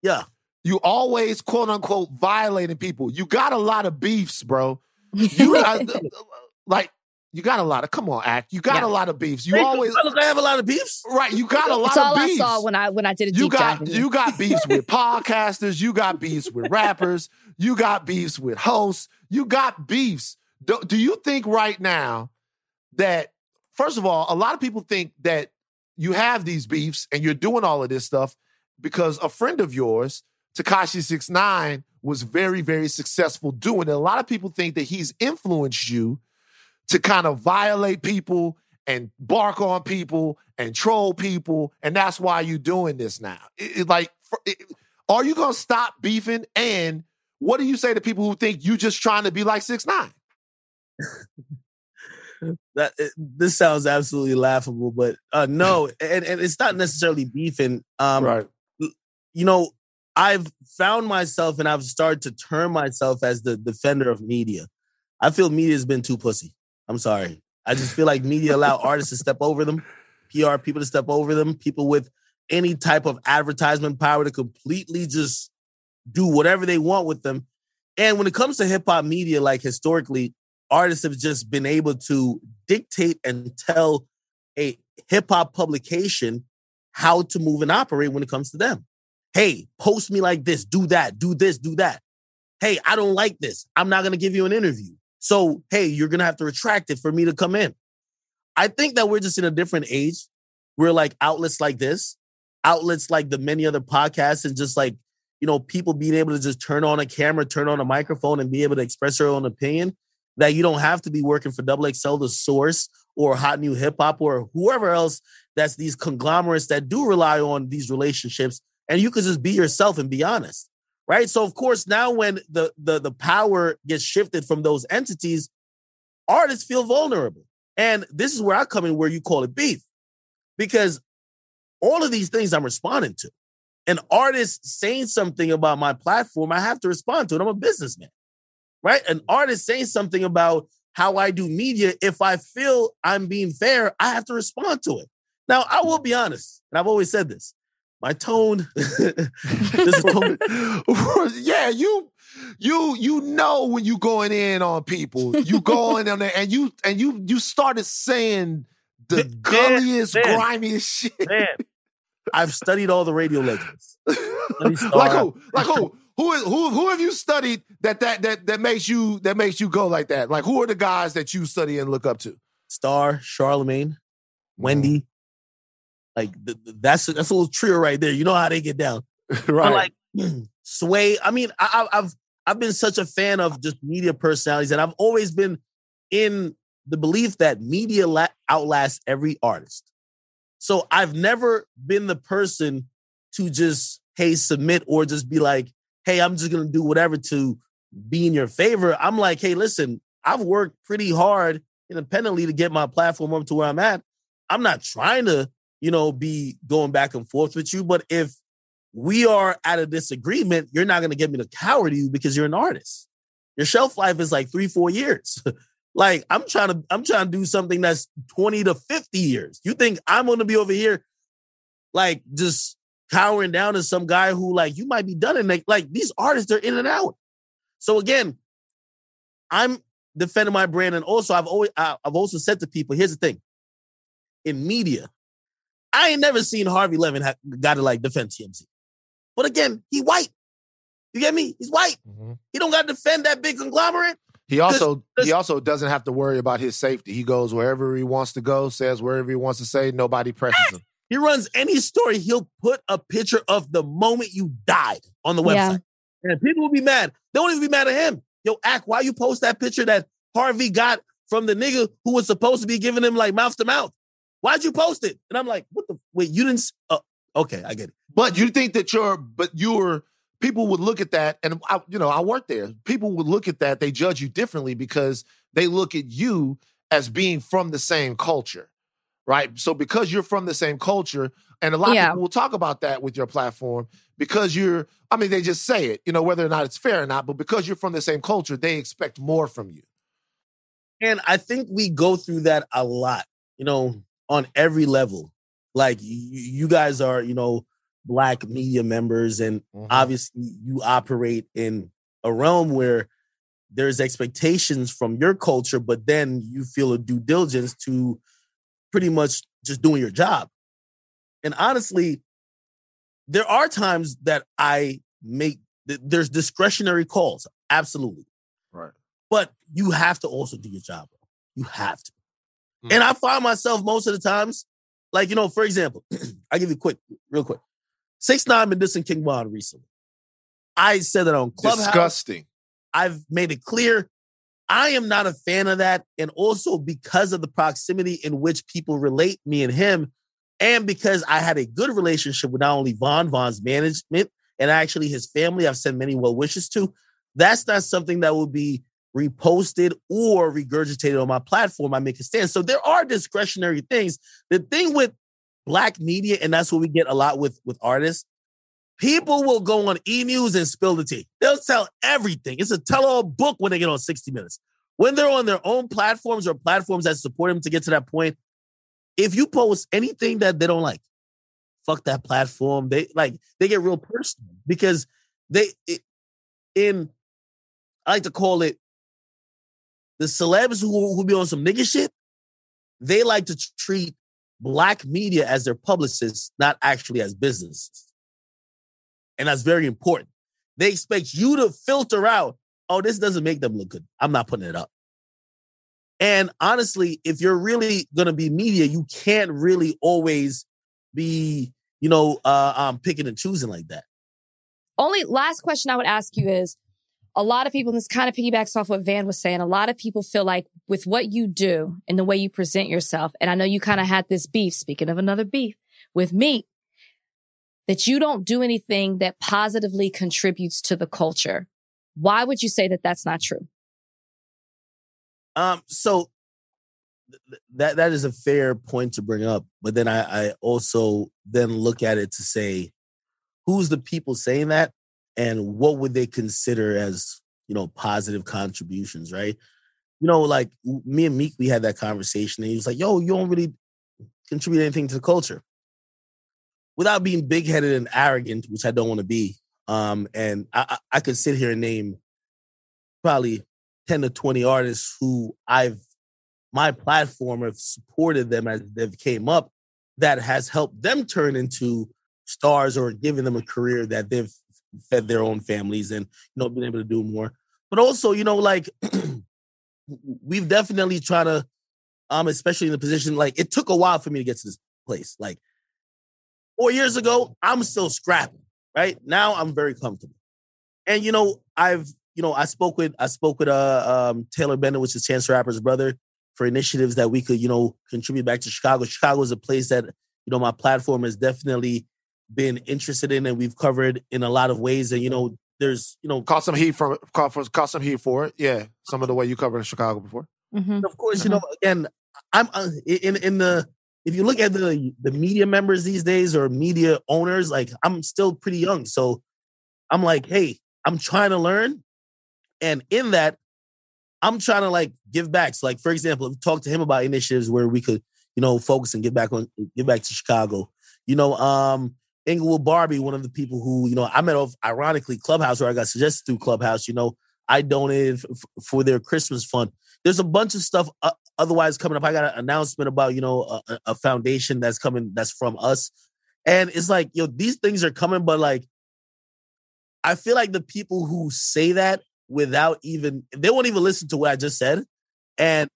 Yeah. You always quote unquote violating people. You got a lot of beefs, bro. You I- like you got a lot of come on, act. You got Yeah. a lot of beefs. You Hey, always fellas, I have a lot of beefs. right. You got a lot That's of all I saw when I when I did a you deep got dive. in you got beefs with podcasters. You got beefs with rappers. You got beefs with hosts. You got beefs. Do, do you think right now that first of all, a lot of people think that you have these beefs and you're doing all of this stuff because a friend of yours, Tekashi Six Nine, was very, very successful doing it. A lot of people think that he's influenced you to kind of violate people and bark on people and troll people, and that's why you're doing this now. It, it, like, it, are you gonna stop beefing? And what do you say to people who think you just trying to be like Six Nine? that this sounds absolutely laughable, but uh, no, and, and it's not necessarily beefing. Um, right. You know, I've found myself and I've started to turn myself as the defender of media. I feel media has been too pussy. I'm sorry. I just feel like media allow artists to step over them, PR people to step over them, people with any type of advertisement power to completely just do whatever they want with them. And when it comes to hip hop media, like historically, artists have just been able to dictate and tell a hip hop publication how to move and operate when it comes to them. Hey, post me like this, do that, do this, do that. Hey, I don't like this. I'm not going to give you an interview. So, hey, you're going to have to retract it for me to come in. I think that we're just in a different age. We're like outlets like this, outlets like the many other podcasts, and just like, you know, people being able to just turn on a camera, turn on a microphone, and be able to express their own opinion. That you don't have to be working for Double XL, the source, or Hot New Hip Hop, or whoever else that's these conglomerates that do rely on these relationships and you could just be yourself and be honest right? So of course now when the the the power gets shifted from those entities artists feel vulnerable. And this is where i come in where you call it beef because all of these things i'm responding to. An artist saying something about my platform i have to respond to it. I'm a businessman right an artist saying something about how i do media if i feel i'm being fair i have to respond to it now i will be honest and i've always said this my tone. tone. yeah, you you you know when you going in on people. You going in there and you and you you started saying the man, gulliest, man, grimiest shit. Man, I've studied all the radio legends. like who? Like who? Who is who? Who have you studied that that that that makes you that makes you go like that? Like who are the guys that you study and look up to? Star, Charlemagne, mm-hmm. Wendy, like the, the, that's that's a little trio right there. You know how they get down, right? like Sway. I mean, I, I've I've been such a fan of just media personalities, and I've always been in the belief that media la- outlasts every artist. So I've never been the person to just hey submit or just be like, hey, I'm just gonna do whatever to be in your favor. I'm like, hey, listen, I've worked pretty hard independently to get my platform up to where I'm at. I'm not trying to you know, be going back and forth with you. But if we are at a disagreement, you're not to get me to cower to you because you're an artist. Your shelf life is like three, four years. like I'm trying to, I'm trying to do something that's 20 to 50 years. You think I'm to be over here, like just cowering down to some guy who like you might be done in like, like these artists are in and out. So again, I'm defending my brand, and also I've always I've also said to people, here's the thing: in media, I ain't never seen Harvey Levin ha- got to like defend TMZ. But again, he white. You get me? He's white. Mm-hmm. He don't got to defend that big conglomerate. He also he also doesn't have to worry about his safety. He goes wherever he wants to go, says wherever he wants to say. Nobody presses him. He runs any story. He'll put a picture of the moment you died on the website, yeah. and people will be mad. They won't even be mad at him. Yo, act why you post that picture that Harvey got from the nigga who was supposed to be giving him like mouth to mouth. Why'd you post it? And I'm like, what the wait, you didn't uh, okay, I get it. But you think that you're but you're people would look at that and I, you know, I work there. People would look at that, they judge you differently because they look at you as being from the same culture. Right? So because you're from the same culture, and a lot yeah. of people will talk about that with your platform because you're I mean, they just say it, you know, whether or not it's fair or not, but because you're from the same culture, they expect more from you. And I think we go through that a lot. You know, on every level. Like you, you guys are, you know, black media members, and mm-hmm. obviously you operate in a realm where there's expectations from your culture, but then you feel a due diligence to pretty much just doing your job. And honestly, there are times that I make there's discretionary calls, absolutely. Right. But you have to also do your job, bro. You have to. Mm. And I find myself most of the times, like, you know, for example, I give you a quick, real quick. Six nine been dissing King Von recently. I said that on Clubhouse. Disgusting. I've made it clear I am not a fan of that. And also because of the proximity in which people relate me and him, and because I had a good relationship with not only Von Von's management and actually his family, I've sent many well wishes to. That's not something that will be reposted or regurgitated on my platform. I make a stand. So there are discretionary things. The thing with black media, and that's what we get a lot with with artists, People will go on E News and spill the tea. They'll tell everything. It's a tell all book when they get on 60 Minutes. When they're on their own platforms or platforms that support them to get to that point, if you post anything that they don't like, fuck that platform. They like they get real personal because they it, in I like to call it the celebs who who be on some nigga shit. They like to treat black media as their publicists, not actually as businesses. And that's very important. They expect you to filter out, oh, this doesn't make them look good. I'm not putting it up. And honestly, if you're really going to be media, you can't really always be, you know, uh, um, picking and choosing like that. Only last question I would ask you is a lot of people, and this kind of piggybacks off what Van was saying, a lot of people feel like with what you do and the way you present yourself, and I know you kind of had this beef, speaking of another beef, with me, that you don't do anything that positively contributes to the culture. Why would you say that that's not true? Um, so th- that that is a fair point to bring up, but then I, I also then look at it to say, who's the people saying that, and what would they consider as you know positive contributions, right? You know, like me and Meek, we had that conversation, and he was like, "Yo, you don't really contribute anything to the culture." Without being big headed and arrogant, which I don't want to be, um, and I, I could sit here and name probably 10 to 20 artists who I've my platform have supported them as they've came up that has helped them turn into stars or given them a career that they've fed their own families and you know been able to do more. But also, you know, like we've definitely tried to um especially in the position like it took a while for me to get to this place. Like 4 years ago, I'm still scrapping, right? Now I'm very comfortable. And you know, I've you know, I spoke with I spoke with uh um Taylor Bennett, which is Chance Rapper's brother, for initiatives that we could, you know, contribute back to Chicago. Chicago is a place that, you know, my platform has definitely been interested in and we've covered in a lot of ways. And, you know, there's, you know, Caught some heat from caught, for, caught some heat for it. Yeah, some of the way you covered in Chicago before. Mm-hmm. of course, you know, again, I'm uh, in in the if you look at the the media members these days or media owners, like I'm still pretty young, so I'm like, hey, I'm trying to learn, and in that, I'm trying to like give back. So, like for example, talk to him about initiatives where we could, you know, focus and get back on, get back to Chicago. You know, um, Englewood Barbie, one of the people who, you know, I met off ironically Clubhouse, where I got suggested through Clubhouse. You know, I donated f- for their Christmas fund. There's a bunch of stuff uh, otherwise coming up. I got an announcement about, you know, a, a foundation that's coming that's from us. And it's like, yo, these things are coming, but like, I feel like the people who say that without even, they won't even listen to what I just said. And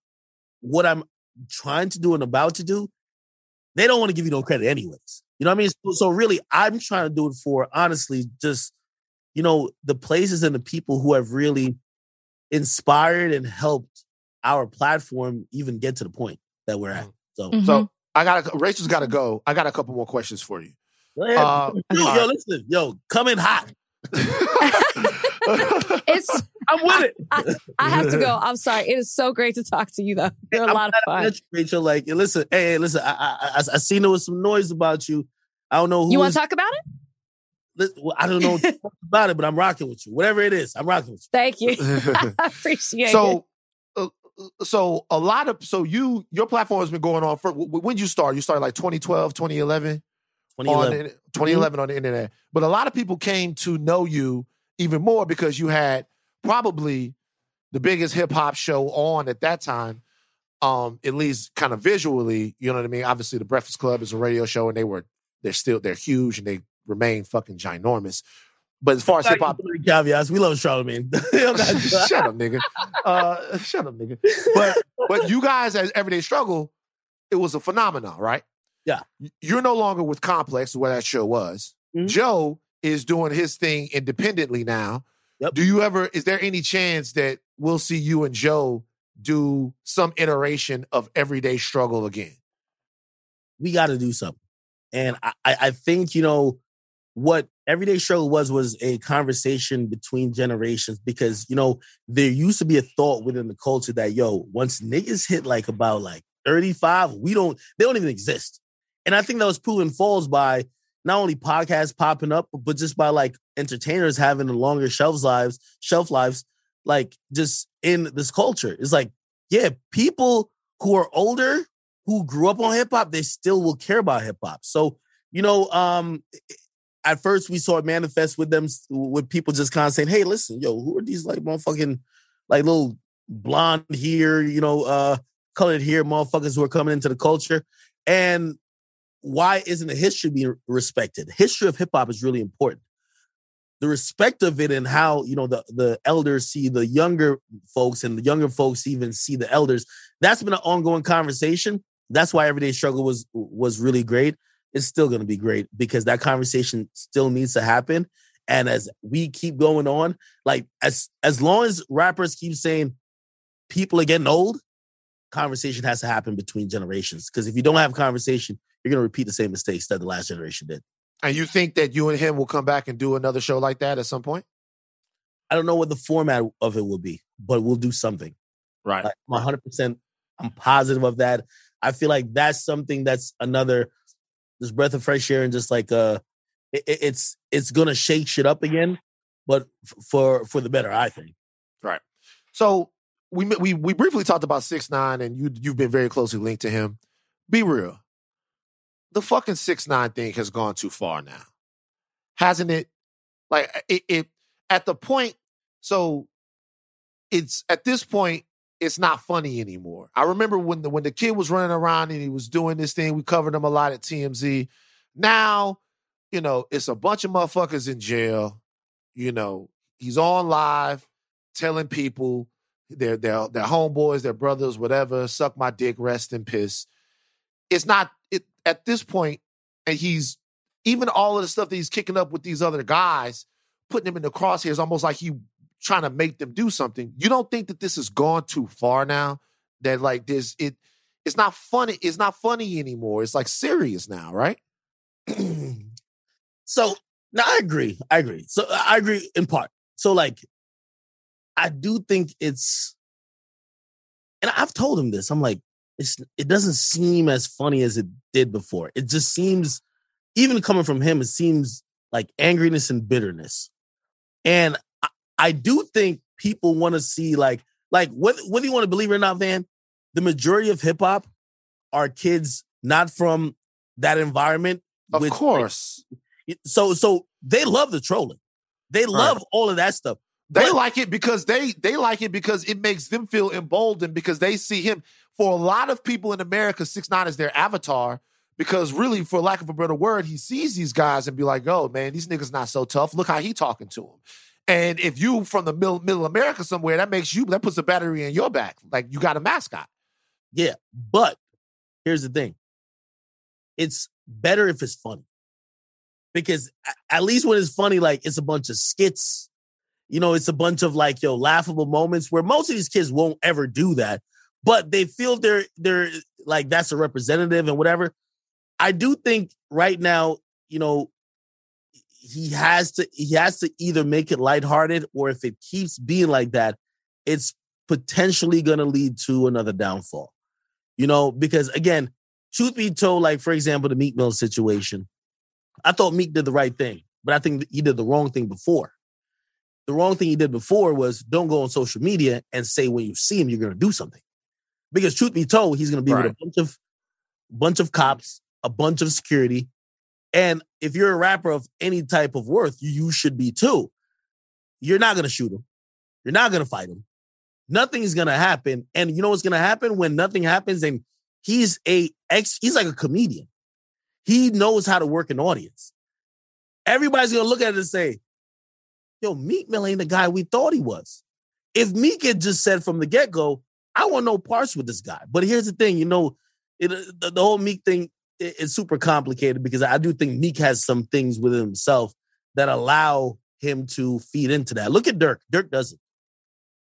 what I'm trying to do and about to do, they don't want to give you no credit anyways. You know what I mean? So, so really, I'm trying to do it for honestly, just, you know, the places and the people who have really inspired and helped our platform even get to the point that we're at. So, Mm-hmm. So I got a, Rachel's got to go. I got a couple more questions for you. go ahead. Uh, yo, all yo, right. listen, yo, come in hot. It's I'm with it. I have to go. I'm sorry. It is so great to talk to you though. You're a I'm lot of fun. you, Rachel, like, listen, hey, hey, listen, I, I, I, I seen there was some noise about you. I don't know who You want to talk about it? I don't know about it, but I'm rocking with you. Whatever it is, I'm rocking with you. Thank you. I appreciate it. so, so a lot of so you your platform has been going on for when you start? You started like 2012, 2011. on 2011. the, 2011 on the internet. But a lot of people came to know you even more because you had probably the biggest hip hop show on at that time. Um, at least kind of visually, you know what I mean. Obviously, the Breakfast Club is a radio show, and they were they're still they're huge and they remain fucking ginormous. But as far as hip hop, caveats, we love Charlemagne. Shut up, nigga. Uh, shut up, nigga. But but you guys as Everyday Struggle, it was a phenomenon, right? Yeah. You're no longer with Complex, where that show was. Mhm. Joe is doing his thing independently now. Yep. Do you ever, is there any chance that we'll see you and Joe do some iteration of everyday struggle again? we got to do something. And I I think, you know, what Everyday Struggle was, was a conversation between generations because, you know, there used to be a thought within the culture that, yo, once niggas hit like about like 35, we don't, they don't even exist. And I think that was proven false by not only podcasts popping up, but just by like entertainers having a longer shelf lives, shelf lives, like just in this culture. It's like, yeah, people who are older who grew up on hip hop, they still will care about hip hop. So, you know, um, at first we saw it manifest with them, with people just kind of saying, "Hey, listen, yo, who are these like motherfucking like little blonde here, you know, uh, colored here motherfuckers who are coming into the culture?" And why isn't the history being respected? History of hip hop is really important. The respect of it and how you know the the elders see the younger folks and the younger folks even see the elders. That's been an ongoing conversation. That's why Everyday Struggle was was really great. It's still going to be great because that conversation still needs to happen. And as we keep going on, like as as long as rappers keep saying people are getting old, conversation has to happen between generations. Because if you don't have conversation, you're going to repeat the same mistakes that the last generation did. And you think that you and him will come back and do another show like that at some point? I don't know what the format of it will be, but we'll do something. Right. Like, I'm 100. percent I'm positive of that. I feel like that's something that's another this breath of fresh air and just like uh, it, it- it's it's gonna shake shit up again, but for for the better, I think. Right. So we we we briefly talked about six nine, and you you've been very closely linked to him. Be real. The fucking six nine thing has gone too far now, hasn't it? Like it, it at the point. So it's at this point, it's not funny anymore. I remember when the when the kid was running around and he was doing this thing. We covered him a lot at TMZ. Now, you know, it's a bunch of motherfuckers in jail. You know, he's on live telling people their their their homeboys, their brothers, whatever, suck my dick, rest in piss. It's not it at this point, and he's even all of the stuff that he's kicking up with these other guys, putting them in the crosshairs, almost like he trying to make them do something. You don't think that this has gone too far now? That like this it it's not funny, it's not funny anymore. It's like serious now, right? so now I agree. I agree. So I agree in part. So like, I do think it's, and I've told him this. I'm like, it's it doesn't seem as funny as it did before. It just seems, even coming from him, it seems like angriness and bitterness. And I, do think people want to see like like whether whether you want to believe it or not, Van, the majority of hip hop are kids not from that environment. Of with, like, course. so so they love the trolling. They love all of that stuff. They But- like it because they they like it because it makes them feel emboldened because they see him. For a lot of people in America, six nine is their avatar because really, for lack of a better word, he sees these guys and be like, "Oh man, these niggas not so tough. Look how he talking to him." And if you from the middle middle America somewhere, that makes you that puts a battery in your back. Like you got a mascot. Yeah, but here's the thing. It's better if it's funny. Because at least when it's funny, like it's a bunch of skits. You know, it's a bunch of like, yo, laughable moments where most of these kids won't ever do that, but they feel they're they're like that's a representative and whatever. I do think right now, you know, he has to he has to either make it lighthearted or if it keeps being like that, it's potentially gonna lead to another downfall. You know, because again, truth be told, like for example, the Meek Mill situation, I thought Meek did the right thing, but I think he did the wrong thing before. The wrong thing he did before was don't go on social media and say when you see him you're going to do something, because truth be told, he's going to be with a bunch of bunch of cops, a bunch of security, and if you're a rapper of any type of worth, you should be too. You're not going to shoot him. You're not going to fight him. Nothing is going to happen. And you know what's going to happen when nothing happens? And he's a ex, he's like a comedian. He knows how to work an audience. Everybody's going to look at it and say, yo, Meek Mill ain't the guy we thought he was. If Meek had just said from the get go, I want no parts with this guy. But here's the thing, you know, it, uh, the, the whole Meek thing i- is super complicated because I do think Meek has some things within himself that allow him to feed into that. Look at Durk. Durk doesn't.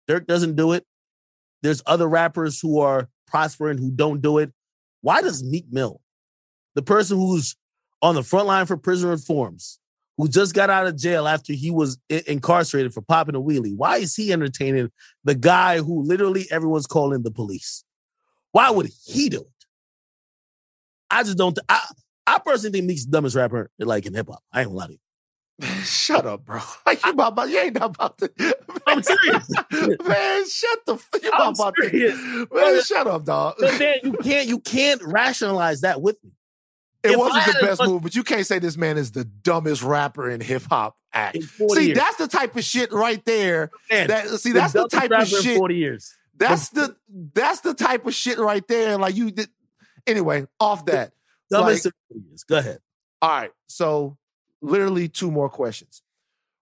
Durk doesn't do it. There's other rappers who are prospering who don't do it. Why does Meek Mill, the person who's on the front line for prison reforms, who just got out of jail after he was i- incarcerated for popping a wheelie, why is he entertaining the guy who literally everyone's calling the police? Why would he do it? I just don't. I I personally think Meek's the dumbest rapper like in hip hop. I ain't gonna lie to you. Shut up, bro. Like you about you ain't about to. I'm serious. man. Shut the. You I'm not about to. Man, Brother. shut up, dog. But man, you can't you can't rationalize that with me. It if wasn't the best move, but you can't say this man is the dumbest rapper in hip hop act. See, years. that's the type of shit right there. Man, That see, that's the dumbest type of shit. 40 years. That's the that's the type of shit right there. Like you did. Anyway, off that. Dumbest Like- in 40 years. Go ahead. All right. So literally two more questions.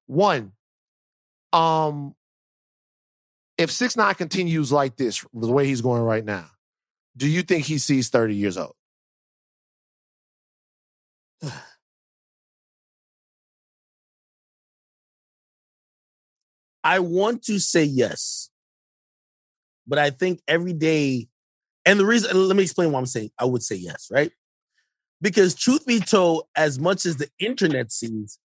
One, um, if six nine continues like this, the way he's going right now, do you think he sees 30 years old? I want to say yes, but I think every day, and the reason, let me explain why I'm saying I would say yes, right? Because truth be told, as much as the internet sees,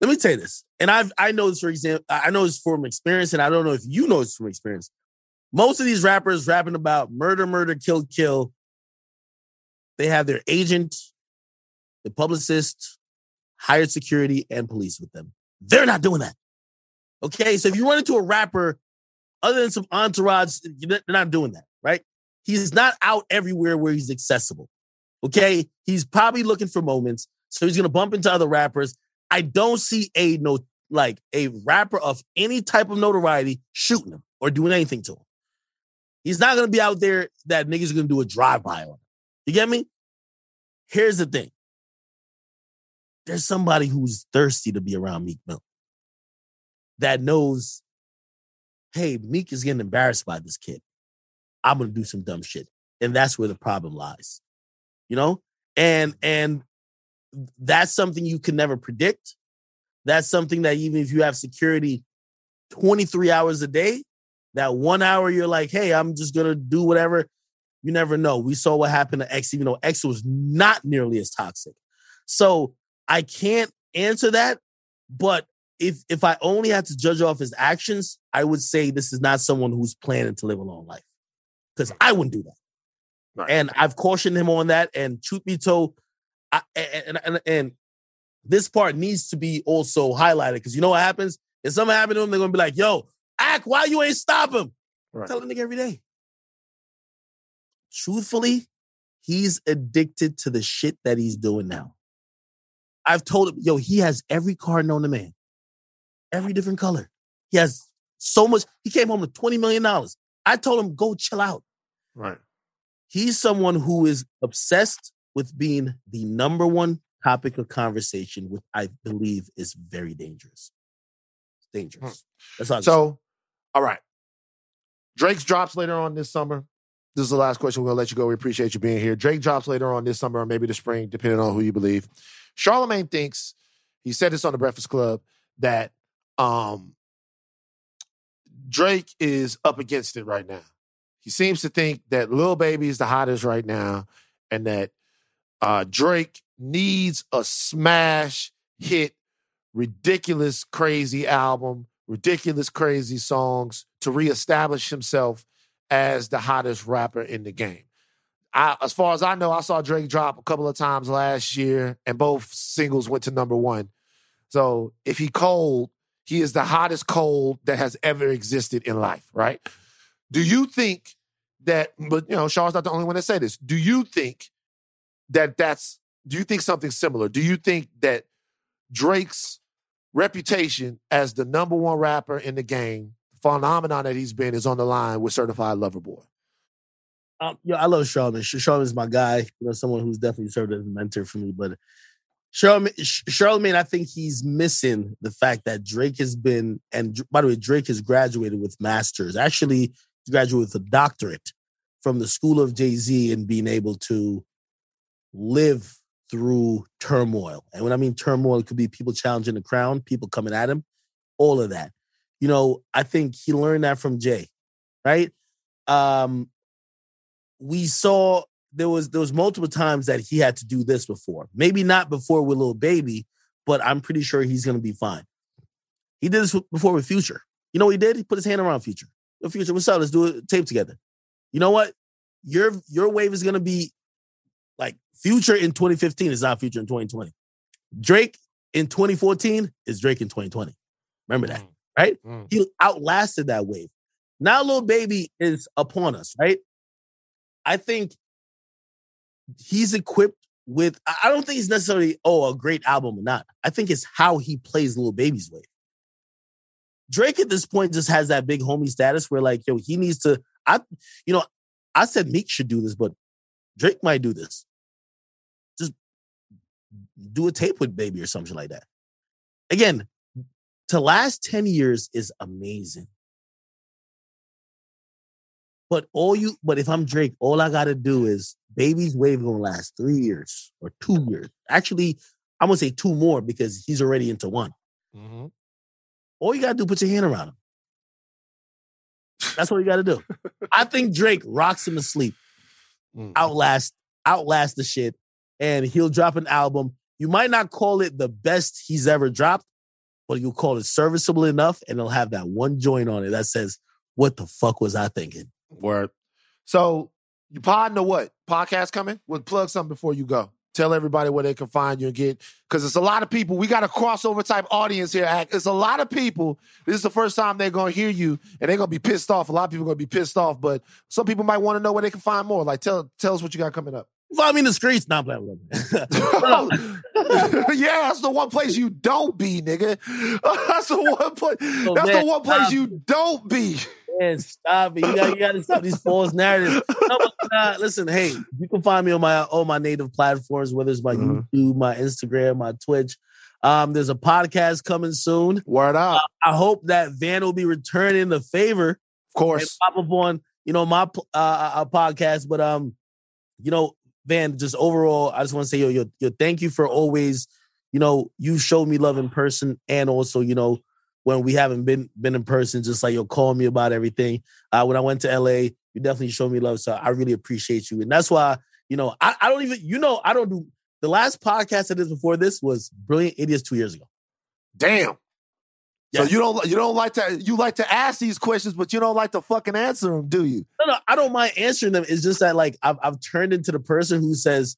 let me tell you this, and I've I know this for example, I know this from experience, and I don't know if you know this from experience. Most of these rappers rapping about murder, murder, kill, kill. They have their agent, the publicist, hired security, and police with them. They're not doing that. Okay, so if you run into a rapper, other than some entourage, they're not doing that, right? He's not out everywhere where he's accessible. Okay, he's probably looking for moments, so he's gonna bump into other rappers. I don't see a no like a rapper of any type of notoriety shooting him or doing anything to him. He's not gonna be out there that niggas are gonna do a drive by on him. You get me? Here's the thing. There's somebody who's thirsty to be around Meek Mill that knows, hey, Meek is getting embarrassed by this kid. I'm gonna do some dumb shit. And that's where the problem lies. You know? And and that's something you can never predict. That's something that even if you have security 23 hours a day, that one hour you're like, hey, I'm just gonna do whatever. You never know. We saw what happened to X, even though X was not nearly as toxic. So I can't answer that, but if if I only had to judge off his actions, I would say this is not someone who's planning to live a long life. Because I wouldn't do that. Right. And I've cautioned him on that. And truth be told, I, and, and and this part needs to be also highlighted because you know what happens? If something happened to him, they're gonna be like, "Yo, act why you ain't stop him." Right. Tell the nigga every day. Truthfully, he's addicted to the shit that he's doing now. I've told him, yo, he has every car known to man, every different color. He has so much. He came home with $20 million. I told him, go chill out. Right. He's someone who is obsessed with being the number one topic of conversation, which I believe is very dangerous. It's dangerous. That's all. So, all right. Drake's drops later on this summer. This is the last question. We're gonna let you go. We appreciate you being here. Drake drops later on this summer or maybe the spring, depending on who you believe. Charlemagne thinks he said this on the Breakfast Club that um Drake is up against it right now. He seems to think that Lil Baby is the hottest right now, and that uh Drake needs a smash hit, ridiculous, crazy album, ridiculous, crazy songs to reestablish himself as the hottest rapper in the game. I, as far as I know, I saw Drake drop a couple of times last year, and both singles went to number one. So if he cold, he is the hottest cold that has ever existed in life, right? Do you think that? But you know, Shaw's not the only one that say this. Do you think that that's? Do you think something similar? Do you think that Drake's reputation as the number one rapper in the game, phenomenon that he's been, is on the line with Certified Lover Boy? Um, yo, I love Charlemagne. Sh- Charlemagne's my guy. You know, someone who's definitely served as a mentor for me. But Charlemagne, Sh- Charlemagne, I think he's missing the fact that Drake has been, and by the way, Drake has graduated with masters. Actually, he graduated with a doctorate from the school of Jay Z and being able to live through turmoil. And when I mean turmoil, it could be people challenging the crown, people coming at him, all of that. You know, I think he learned that from Jay, right? Um, we saw there was there was multiple times that he had to do this before. Maybe not before with Lil Baby, but I'm pretty sure he's gonna be fine. He did this before with Future. You know he did? He put his hand around Future. Yo, Future, what's up? Let's do a tape together. You know what? Your your wave is gonna be like Future in 2015 is not Future in 2020. Drake in 2014 is Drake in 2020. Remember that, right? Mm. He outlasted that wave. Now, Lil Baby is upon us, right? I think he's equipped with. I I don't think he's necessarily oh a great album or not. I think it's how he plays Lil Baby's wave. Drake at this point just has that big homie status where like yo he needs to. I you know I said Meek should do this, but Drake might do this. Just do a tape with baby or something like that. Again, to last 10 years is amazing. But all you, but if I'm Drake, all I gotta do is baby's wave gonna last three years or two years. Actually, I'm gonna say two more because he's already into one. Mm-hmm. All you gotta do, put your hand around him. That's what you gotta do. I think Drake rocks him to sleep, Mm. outlast, outlast the shit, and he'll drop an album. You might not call it the best he's ever dropped, but you'll call it serviceable enough, and it'll have that one joint on it that says, What the fuck was I thinking? Word. So you podding or what? Podcast coming? We'll plug something before you go. Tell everybody where they can find you and get because it's a lot of people. We got a crossover type audience here. Ak. It's a lot of people. This is the first time they're gonna hear you and they're gonna be pissed off. A lot of people are gonna be pissed off, but some people might want to know where they can find more. Like tell tell us what you got coming up. Find me in the streets. Not playing with them. yeah, that's the one place you don't be, nigga. That's the one place. Oh, that's man, the one place you don't be. Man, stop it. You got, you got to stop these false narratives. No, listen, hey, you can find me on my all my native platforms, whether it's my Mhm. YouTube, my Instagram, my Twitch. Um, there's a podcast coming soon. Word up, I hope that Van will be returning the favor of course. pop up on you know my pl- uh, uh podcast. But um, you know, Van, just overall, I just want to say yo, yo, yo, thank you for always, you know, you showed me love in person, and also, you know, when we haven't been been in person, just like you'll call me about everything. Uh, when I went to LA, you definitely showed me love, so I really appreciate you, and that's why you know I, I don't even you know I don't do the last podcast I did before this was Brilliant Idiots two years ago. Damn. So you don't you don't like to you like to ask these questions, but you don't like to fucking answer them, do you? No, no, I don't mind answering them. It's just that like I've I've turned into the person who says,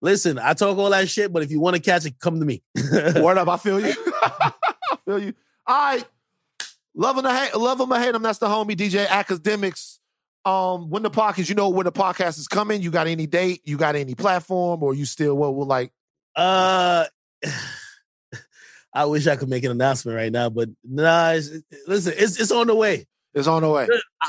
"Listen, I talk all that shit, but if you want to catch it, come to me." Word up, I feel you. I feel you. All right. Love him or hate, love him or hate him. That's the homie DJ Akademiks. Um, when the podcast, you know when the podcast is coming. You got any date? You got any platform, or you still what? Will like? uh, I wish I could make an announcement right now, but nah. It's, listen, it's it's on the way. It's on the way.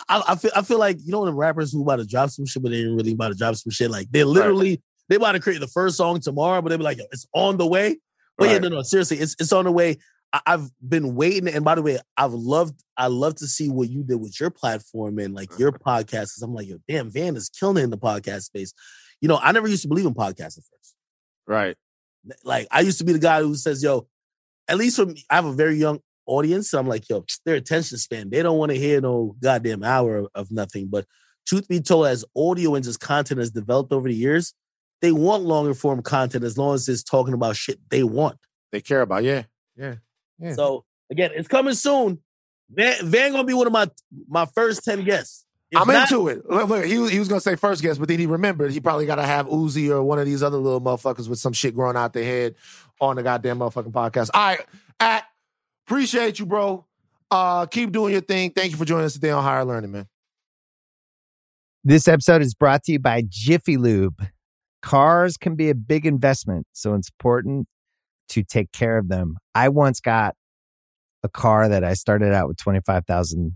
I, I, feel I feel like you know the rappers who about to drop some shit, but they ain't really about to drop some shit. Like they literally they about to create the first song tomorrow, but they be like, Yo, it's on the way. But yeah, no, no, seriously, it's it's on the way. I, I've been waiting, and by the way, I've loved I love to see what you did with your platform and like your mm-hmm. podcast. 'cause I'm like, yo, damn, Van is killing it in the podcast space. You know, I never used to believe in podcasts at first. Right. Like I used to be the guy who says, yo, at least for me, I have a very young audience. So I'm like, yo, their attention span, they don't want to hear no goddamn hour of, of nothing. But truth be told, as audio and just content has developed over the years, they want longer form content as long as it's talking about shit they want. They care about. Yeah. Yeah. Yeah. So again, it's coming soon. Van, Van gonna be one of my my first 10 guests. If I'm not- into it. Look, look, he, was- he was gonna say first guest, but then he remembered he probably gotta have Uzi or one of these other little motherfuckers with some shit growing out their head on the goddamn motherfucking podcast. All right, Ak, appreciate you, bro. Uh, keep doing your thing. Thank you for joining us today on Higher Learning, man. This episode is brought to you by Jiffy Lube. Cars can be a big investment, so it's important to take care of them. I once got a car that I started out with 25,000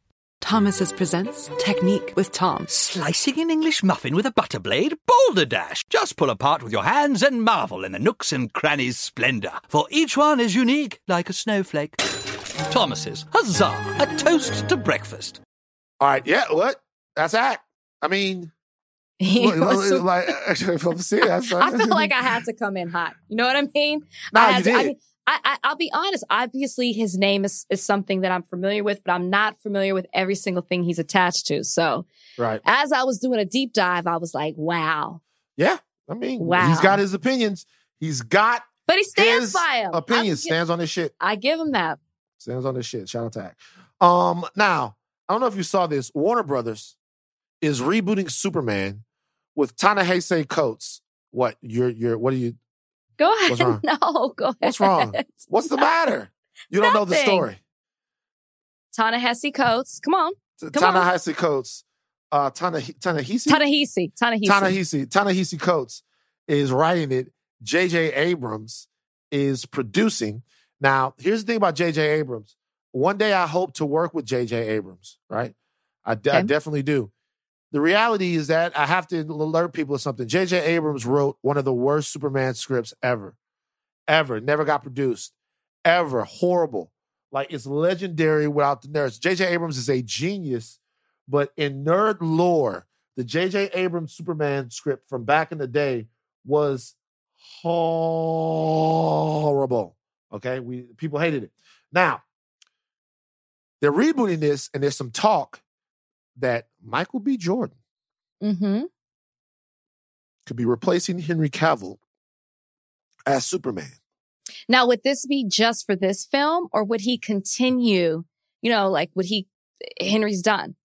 Thomas's presents Technique with Tom. Slicing an English muffin with a butter blade? Boulder Dash! Just pull apart with your hands and marvel in the nooks and crannies' splendor, for each one is unique like a snowflake. Thomas's, huzzah! A toast to breakfast. All right, yeah, what? That's that. I mean, He was- like, I'm serious. I feel like I had to come in hot. You know what I mean? Nah, I you to- did. I mean, I, I, I'll be honest. Obviously, his name is, is something that I'm familiar with, but I'm not familiar with every single thing he's attached to. So, right. as I was doing a deep dive, I was like, "Wow!" Yeah. I mean, Wow. he's got his opinions. He's got But he stands his by him. gi- Stands on his shit. I give him that. Stands on his shit. Shout out to Ak. Um, now, I don't know if you saw this. Warner Brothers is rebooting Superman with Ta-Nehisi Coates. What? You're you're what are you Go ahead. What's wrong? No, go ahead. What's wrong? What's the matter? You don't know the story. Ta-Nehisi Coates. Come on. Come on. Ta-Nehisi Coates. Uh Ta-Nehisi? Ta-Nehisi. Ta-Nehisi. Ta-Nehisi. Ta-Nehisi Coates is writing it. J.J. Abrams is producing. Now, here's the thing about J.J. Abrams. One day I hope to work with J.J. Abrams, right? I, de- I definitely do. The reality is that I have to alert people of something. J.J. Abrams wrote one of the worst Superman scripts ever, ever. Never got produced, ever. Horrible. Like it's legendary without the nerds. J.J. Abrams is a genius, but in nerd lore, the J.J. Abrams Superman script from back in the day was horrible. Okay, we people hated it. Now they're rebooting this, and there's some talk that Michael B. Jordan Mm-hmm. could be replacing Henry Cavill as Superman. Now, would this be just for this film, or would he continue? You know, like would he? Henry's done,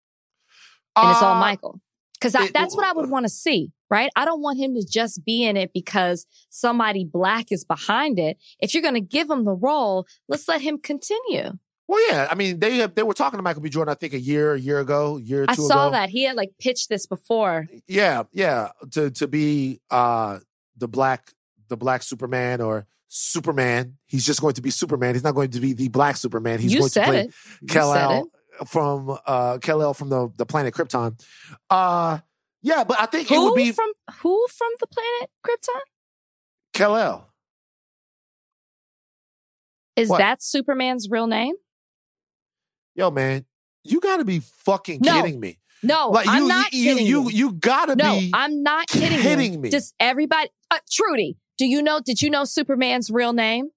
and it's all Uh, Michael. Because that's what I would want to see, right? I don't want him to just be in it because somebody black is behind it. If you're going to give him the role, let's let him continue. Well, yeah. I mean, they they were talking to Michael B. Jordan. I think a year, a year ago, year or two I saw ago. that he had like pitched this before. Yeah, yeah. To to be uh the black the black Superman or Superman. He's just going to be Superman. He's not going to be the black Superman. He's you going to play it. Kal-El from uh Kal El from the the planet Krypton. Uh yeah, but I think it Who would be from who from the planet Krypton? Kal El. Is What? that Superman's real name? Yo, man, you got to be fucking No. kidding me. No, Like I'm you, not you, kidding you, you. you, got to no, be. I'm not kidding. kidding you. me. Just everybody. Uh, Trudy, do you know? Did you know Superman's real name?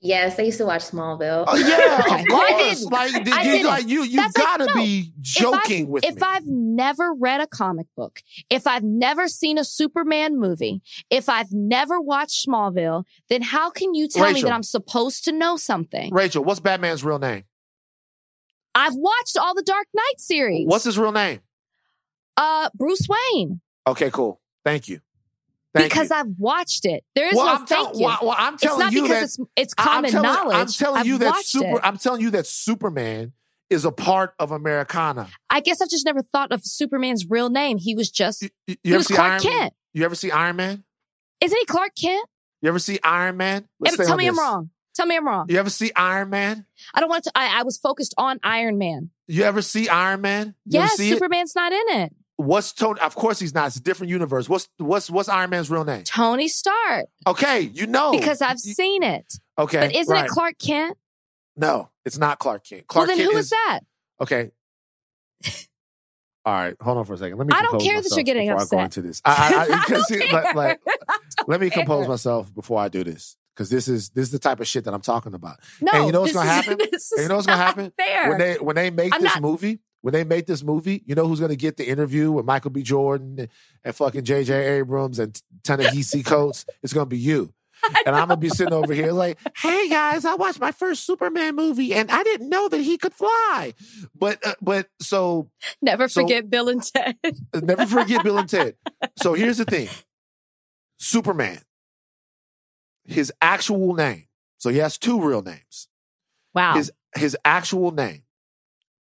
Yes, I used to watch Smallville. Oh yeah, of Well, I course. didn't. Like, did I you, didn't. like you, you That's like, gotta no. be joking if with if me. If I've never read a comic book, if I've never seen a Superman movie, if I've never watched Smallville, then how can you tell me that I'm supposed to know something? Rachel, what's Batman's real name? I've watched all the Dark Knight series. What's his real name? uh Bruce Wayne? Okay, cool. Thank you. Thank because you. I've watched it. There is well, no I'm tell- thank you. well, well, I'm it's telling not you because that it's it's common I'm telling, knowledge. I'm telling I've you that super. it. I'm telling you that Superman is a part of Americana. I guess I've just never thought of Superman's real name. He was just You, you- he was Clark Iron? Kent. You ever see Iron Man? Isn't he Clark Kent? You ever see Iron Man? Let's Tell me I'm wrong. Tell me I'm wrong. You ever see Iron Man? I don't want to. I, I was focused on Iron Man. You ever see Iron Man? You Yes, see it? Superman's not in it. What's Tony? Of course he's not. It's a different universe. What's what's what's Iron Man's real name? Tony Stark. Okay, you know Because I've You- seen it. Okay, But isn't right. it Clark Kent? No, it's not Clark Kent. Clark well, then Kent who is is that? okay. All right, hold on for a second. Let me. I don't care that you're getting before I go upset. into this. I, I, I, I like, like, let me compose myself before I do this because this is this is the type of shit that I'm talking about. No, And you know what's gonna happen? This And is you know what's gonna happen? Fair. When they when they make I'm this not- movie, when they make this movie, you know who's gonna get the interview with Michael B. Jordan and fucking J.J. Abrams and Ta-Nehisi Coates? It's gonna be you. and I'm gonna be sitting over here like, "Hey guys, I watched my first Superman movie, and I didn't know that he could fly." But uh, but so Never So- forget Bill and Ted. never forget Bill and Ted. So here's the thing: Superman, his actual name. So he has two real names. Wow. His his actual name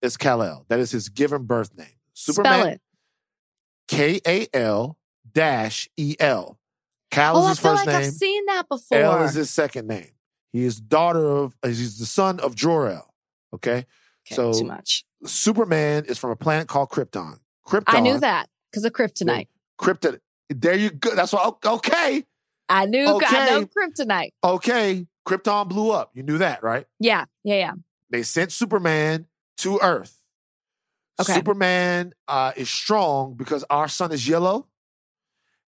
is Kal El. That is his given birth name. Spell Superman, it. K A L dash E L. Cal Oh, is I his feel first like I've seen that before. El is his second name. He is daughter of. uh, He's the son of Jor El. Okay, Okay, so too much. Superman is from a planet called Krypton. Krypton. I knew that because of kryptonite. Krypton. There you go. That's what. Okay. I knew. I Okay. know kryptonite. Okay. Krypton blew up. You knew that, right? Yeah, yeah, yeah. They sent Superman to Earth. Okay. Superman uh, is strong because our sun is yellow,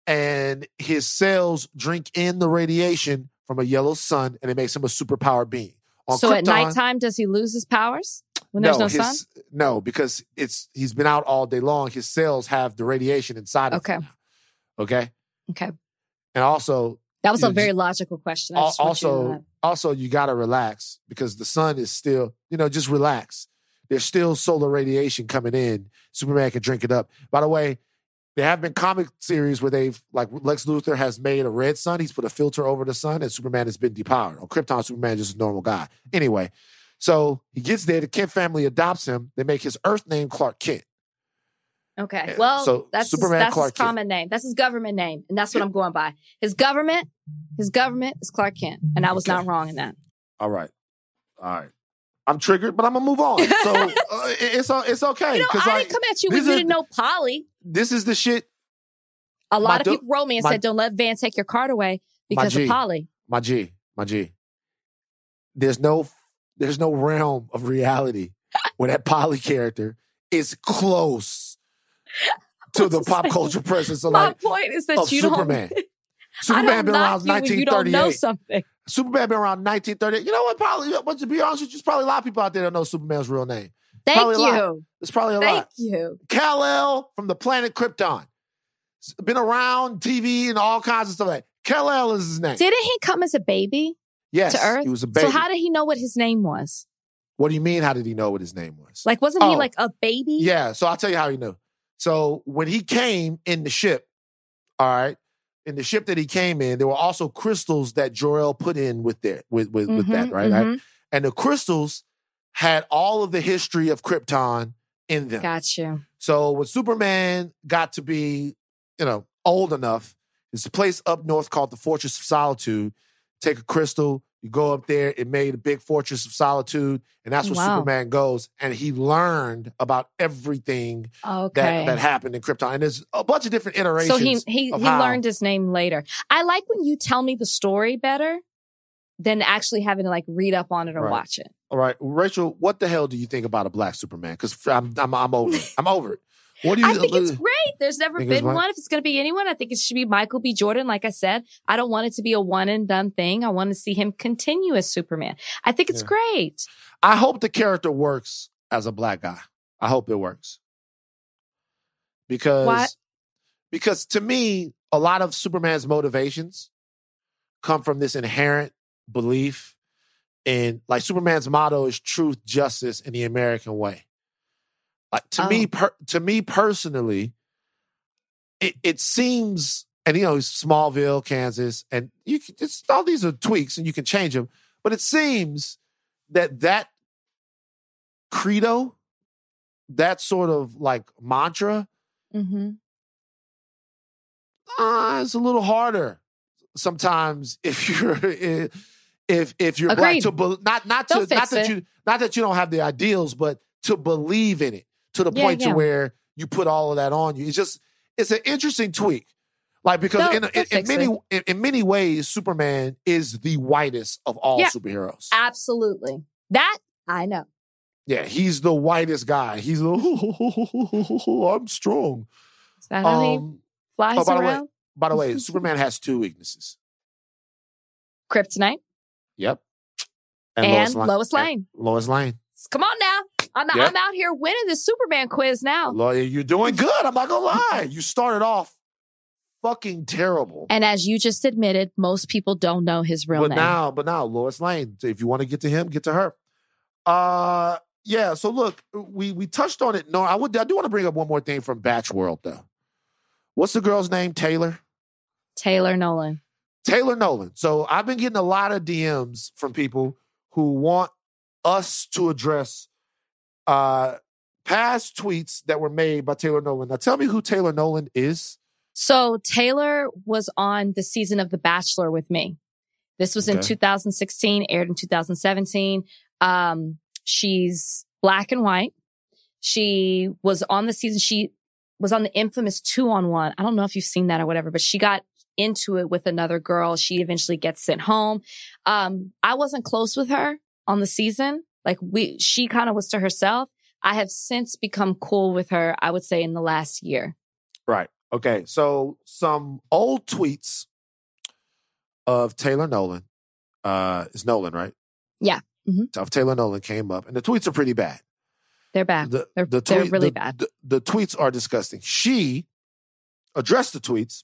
and his cells drink in the radiation from a yellow sun, and it makes him a superpowered being. On so at nighttime, does he lose his powers when there's no, sun? his- No, because it's he's been out all day long. His cells have the radiation inside of them. Okay. him. Okay. Okay, And also, that was a very just- logical question. I al- just want you to know also, also, you got to relax because the sun is still, you know, just relax. There's still solar radiation coming in. Superman can drink it up. By the way, there have been comic series where they've, like Lex Luthor has made a red sun. He's put a filter over the sun, and Superman has been depowered. On Krypton, Superman is just a normal guy. Anyway, so he gets there. The Kent family adopts him. They make his Earth name Clark Kent. Okay. Well, so that's Superman his, that's Clark his Kent. common name. That's his government name, and that's what I'm going by. His government, his government is Clark Kent, and I was not wrong in that. All right, all right. I'm triggered, but I'm gonna move on. So uh, it- it's it's okay You know, I because didn't come at you when you didn't know Polly. this is the shit A lot of do- people wrote me and my- said, "Don't let Van take your card away because G. of Polly." my G, my G. There's no there's no realm of reality where that Polly character is close to the pop culture presence of My like point is that you Superman. don't. Superman been around you you don't know 1938. something. Superman been around 1930. You know what? Probably, but to be honest with you, there's probably a lot of people out there that know Superman's real name. Thank Probably you. There's probably a Thank lot. Thank you. Kal El from the planet Krypton. Been around TV and all kinds of stuff. Like Kal El is his name. Didn't he come as a baby yes, to Earth? he was a baby. So how did he know what his name was? what do you mean? How did he know what his name was? Like, wasn't he Oh. like a baby? Yeah, so I'll tell you how he knew. So when he came in the ship, all right, in the ship that he came in, there were also crystals that Jor-El put in with there with with, with that, Mhm, right? right? mhm. And the crystals had all of the history of Krypton in them. Got you. So when Superman got to be, you know, old enough, there's a place up north called the Fortress of Solitude. Take a crystal, you go up there, it made a big Fortress of Solitude, and that's where Wow. Superman goes. And he learned about everything Okay. that, that happened in Krypton. And there's a bunch of different iterations. so he he he how- learned his name later. I like when you tell me the story better than actually having to like read up on it or Right. watch it. All right, Rachel, what the hell do you think about a black Superman? Because I'm, I'm I'm over it. I'm over it. What do you I think it's great. There's never been right? one. If it's going to be anyone, I think it should be Michael B. Jordan. Like I said, I don't want it to be a one and done thing. I want to see him continue as Superman. I think it's Yeah. great. I hope the character works as a black guy. I hope it works. Because Why? because to me, a lot of Superman's motivations come from this inherent belief in like Superman's motto is truth, justice, and the American way. Like to me, Oh. per, to me personally, it, it seems, and you know, Smallville, Kansas, and you can, it's, all these are tweaks, and you can change them. But it seems that that credo, that sort of like mantra, Mm-hmm. uh, it's a little harder sometimes if you're if if you're Agreed. black to be, not not to not that it. you not that you don't have the ideals, but to believe in it to the Yeah, point yeah. to where you put all of that on you. It's just it's an interesting tweak. Like because in, in, in many in, in many ways, Superman is the whitest of all Yeah. superheroes. Absolutely. That I know. Yeah, he's the whitest guy. He's the I'm strong. Is that how he Um, flies oh, by the way, around? by the way, Superman has two weaknesses. Kryptonite Yep. and, Lane- Lois Lane. and Lois Lane. Come on now. I'm. I'm out here winning the Superman quiz now. Lo- You're doing good. I'm not gonna lie. You started off fucking terrible. And as you just admitted, most people don't know his real but name. now, but now, Lois Lane. If you want to get to him, get to her. Uh yeah. So look, we we touched on it. No, I would. I do want to bring up one more thing from Batch World though. What's the girl's name? Taylor. Taylor Nolan. Taylor Nolan. So I've been getting a lot of DMs from people who want us to address uh past tweets that were made by Taylor Nolan. Now tell me who Taylor Nolan is. So Taylor was on the season of The Bachelor with me. This was in 2016, aired in 2017. Um, she's black and white. She was on the season. She was on the infamous two on one. I don't know if you've seen that or whatever, but she got into it with another girl. She eventually gets sent home. Um, I wasn't close with her on the season. Like we, she kind of was to herself. I have since become cool with her, I would say in the last year. Right. Okay. So some old tweets of Taylor Nolan. Uh is Nolan, right? Yeah. Mhm. Of Taylor Nolan came up. And the tweets are pretty bad. They're bad. The, they're, the they're really the- bad. The, the tweets are disgusting. She addressed the tweets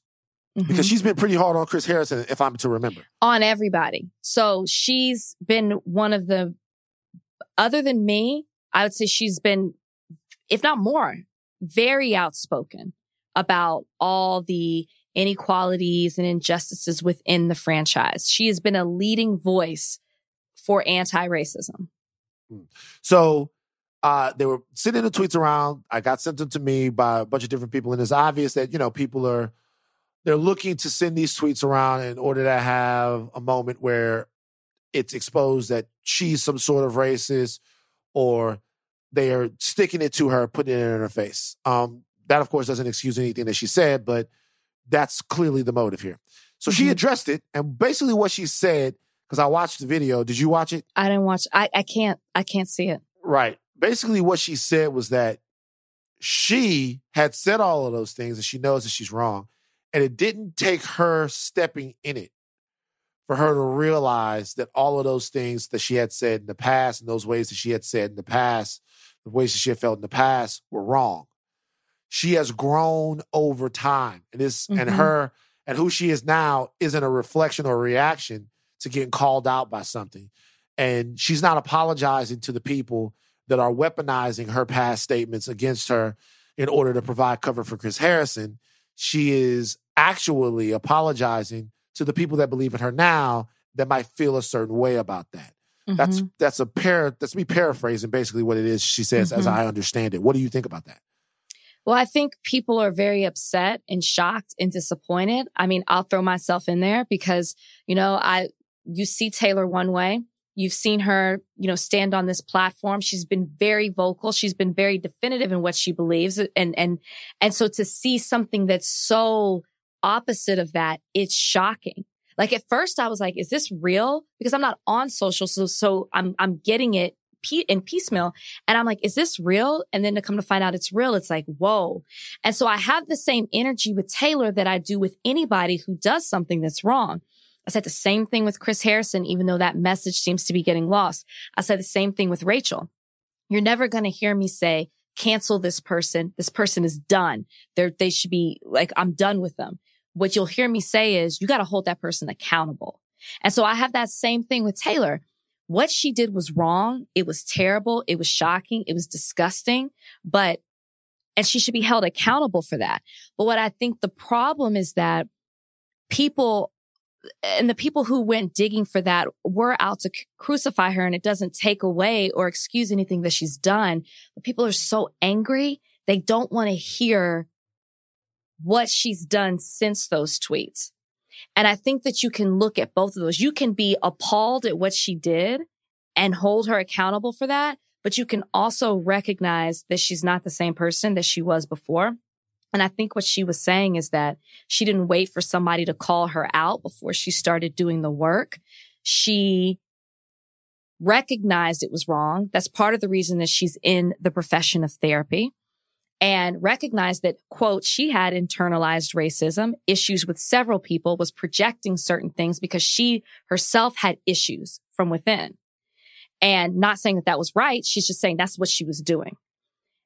Mhm. because she's been pretty hard on Chris Harrison, if I'm to remember. on everybody. So she's been one of the, other than me, I would say she's been, if not more, very outspoken about all the inequalities and injustices within the franchise. She has been a leading voice for anti-racism. So uh, they were sending the tweets around. I got sent them to me by a bunch of different people, and it's obvious that you know people are they're looking to send these tweets around in order to have a moment where it's exposed that she's some sort of racist, or they are sticking it to her, putting it in her face. Um, that of course doesn't excuse anything that she said, but that's clearly the motive here. So she Mhm. addressed it, and basically what she said, because I watched the video. Did you watch it? I didn't watch, I, I can't, I can't see it. Right. Basically, what she said was that she had said all of those things and she knows that she's wrong. And it didn't take her stepping in it for her to realize that all of those things that she had said in the past and those ways that she had said in the past, the ways that she had felt in the past were wrong. She has grown over time. And this and Mhm. her and who she is now isn't a reflection or reaction to getting called out by something. And she's not apologizing to the people that are weaponizing her past statements against her in order to provide cover for Chris Harrison. She is actually apologizing to the people that believe in her now that might feel a certain way about that. That's Mhm. that's a pair that's me paraphrasing basically what it is she says as Mhm. I understand it. What do you think about that? Well, I think people are very upset and shocked and disappointed. I mean, I'll throw myself in there because, you know, I, you see Taylor one way. You've seen her, you know, stand on this platform. She's been very vocal. She's been very definitive in what she believes. And, and, and so to see something that's so opposite of that, it's shocking. Like at first I was like, is this real? Because I'm not on social. So, so I'm, I'm getting it in piecemeal. And I'm like, is this real? And then to come to find out it's real, it's like, whoa. And so I have the same energy with Taylor that I do with anybody who does something that's wrong. I said the same thing with Chris Harrison, even though that message seems to be getting lost. I said the same thing with Rachel. You're never going to hear me say, cancel this person. This person is done. They're, they should be like, I'm done with them. What you'll hear me say is you got to hold that person accountable. And so I have that same thing with Taylor. What she did was wrong. It was terrible. It was shocking. It was disgusting, but, and she should be held accountable for that. But what I think the problem is that people and the people who went digging for that were out to c- crucify her and it doesn't take away or excuse anything that she's done. But people are so angry. They don't want to hear what she's done since those tweets. And I think that you can look at both of those. You can be appalled at what she did and hold her accountable for that. But you can also recognize that she's not the same person that she was before. And I think what she was saying is that she didn't wait for somebody to call her out before she started doing the work. She recognized it was wrong. That's part of the reason that she's in the profession of therapy and recognized that, quote, she had internalized racism, issues with several people, was projecting certain things because she herself had issues from within. And not saying that that was right. She's just saying that's what she was doing.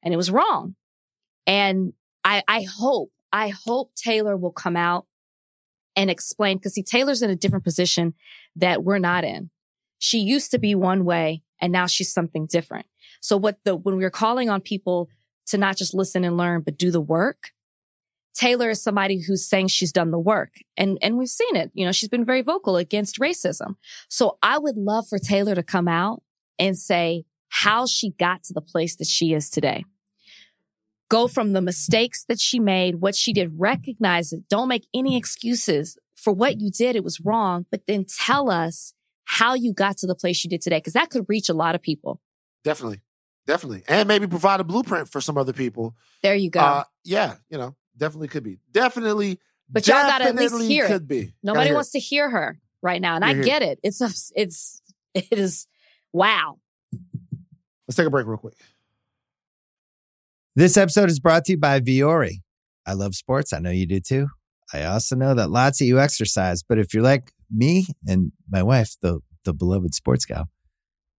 And it was wrong. And I, I hope, I hope Taylor will come out and explain because see, Taylor's in a different position that we're not in. She used to be one way and now she's something different. So what the, when we're calling on people to not just listen and learn, but do the work, Taylor is somebody who's saying she's done the work and, and we've seen it. You know, she's been very vocal against racism. So I would love for Taylor to come out and say how she got to the place that she is today. Go from the mistakes that she made, what she did, recognize it. Don't make any excuses for what you did. It was wrong, but then tell us how you got to the place you did today. Cause that could reach a lot of people. Definitely. Definitely. And maybe provide a blueprint for some other people. There you go. Uh, yeah, you know, definitely could be. Definitely. But y'all gotta at least hear could it. be. Nobody Gotta wants to hear her right now. And I Hear it. get it. It's, a- it's, it is, wow. Let's take a break real quick. This episode is brought to you by Vuori. I love sports. I know you do too. I also know that lots of you exercise, but if you're like me and my wife, the the beloved sports gal,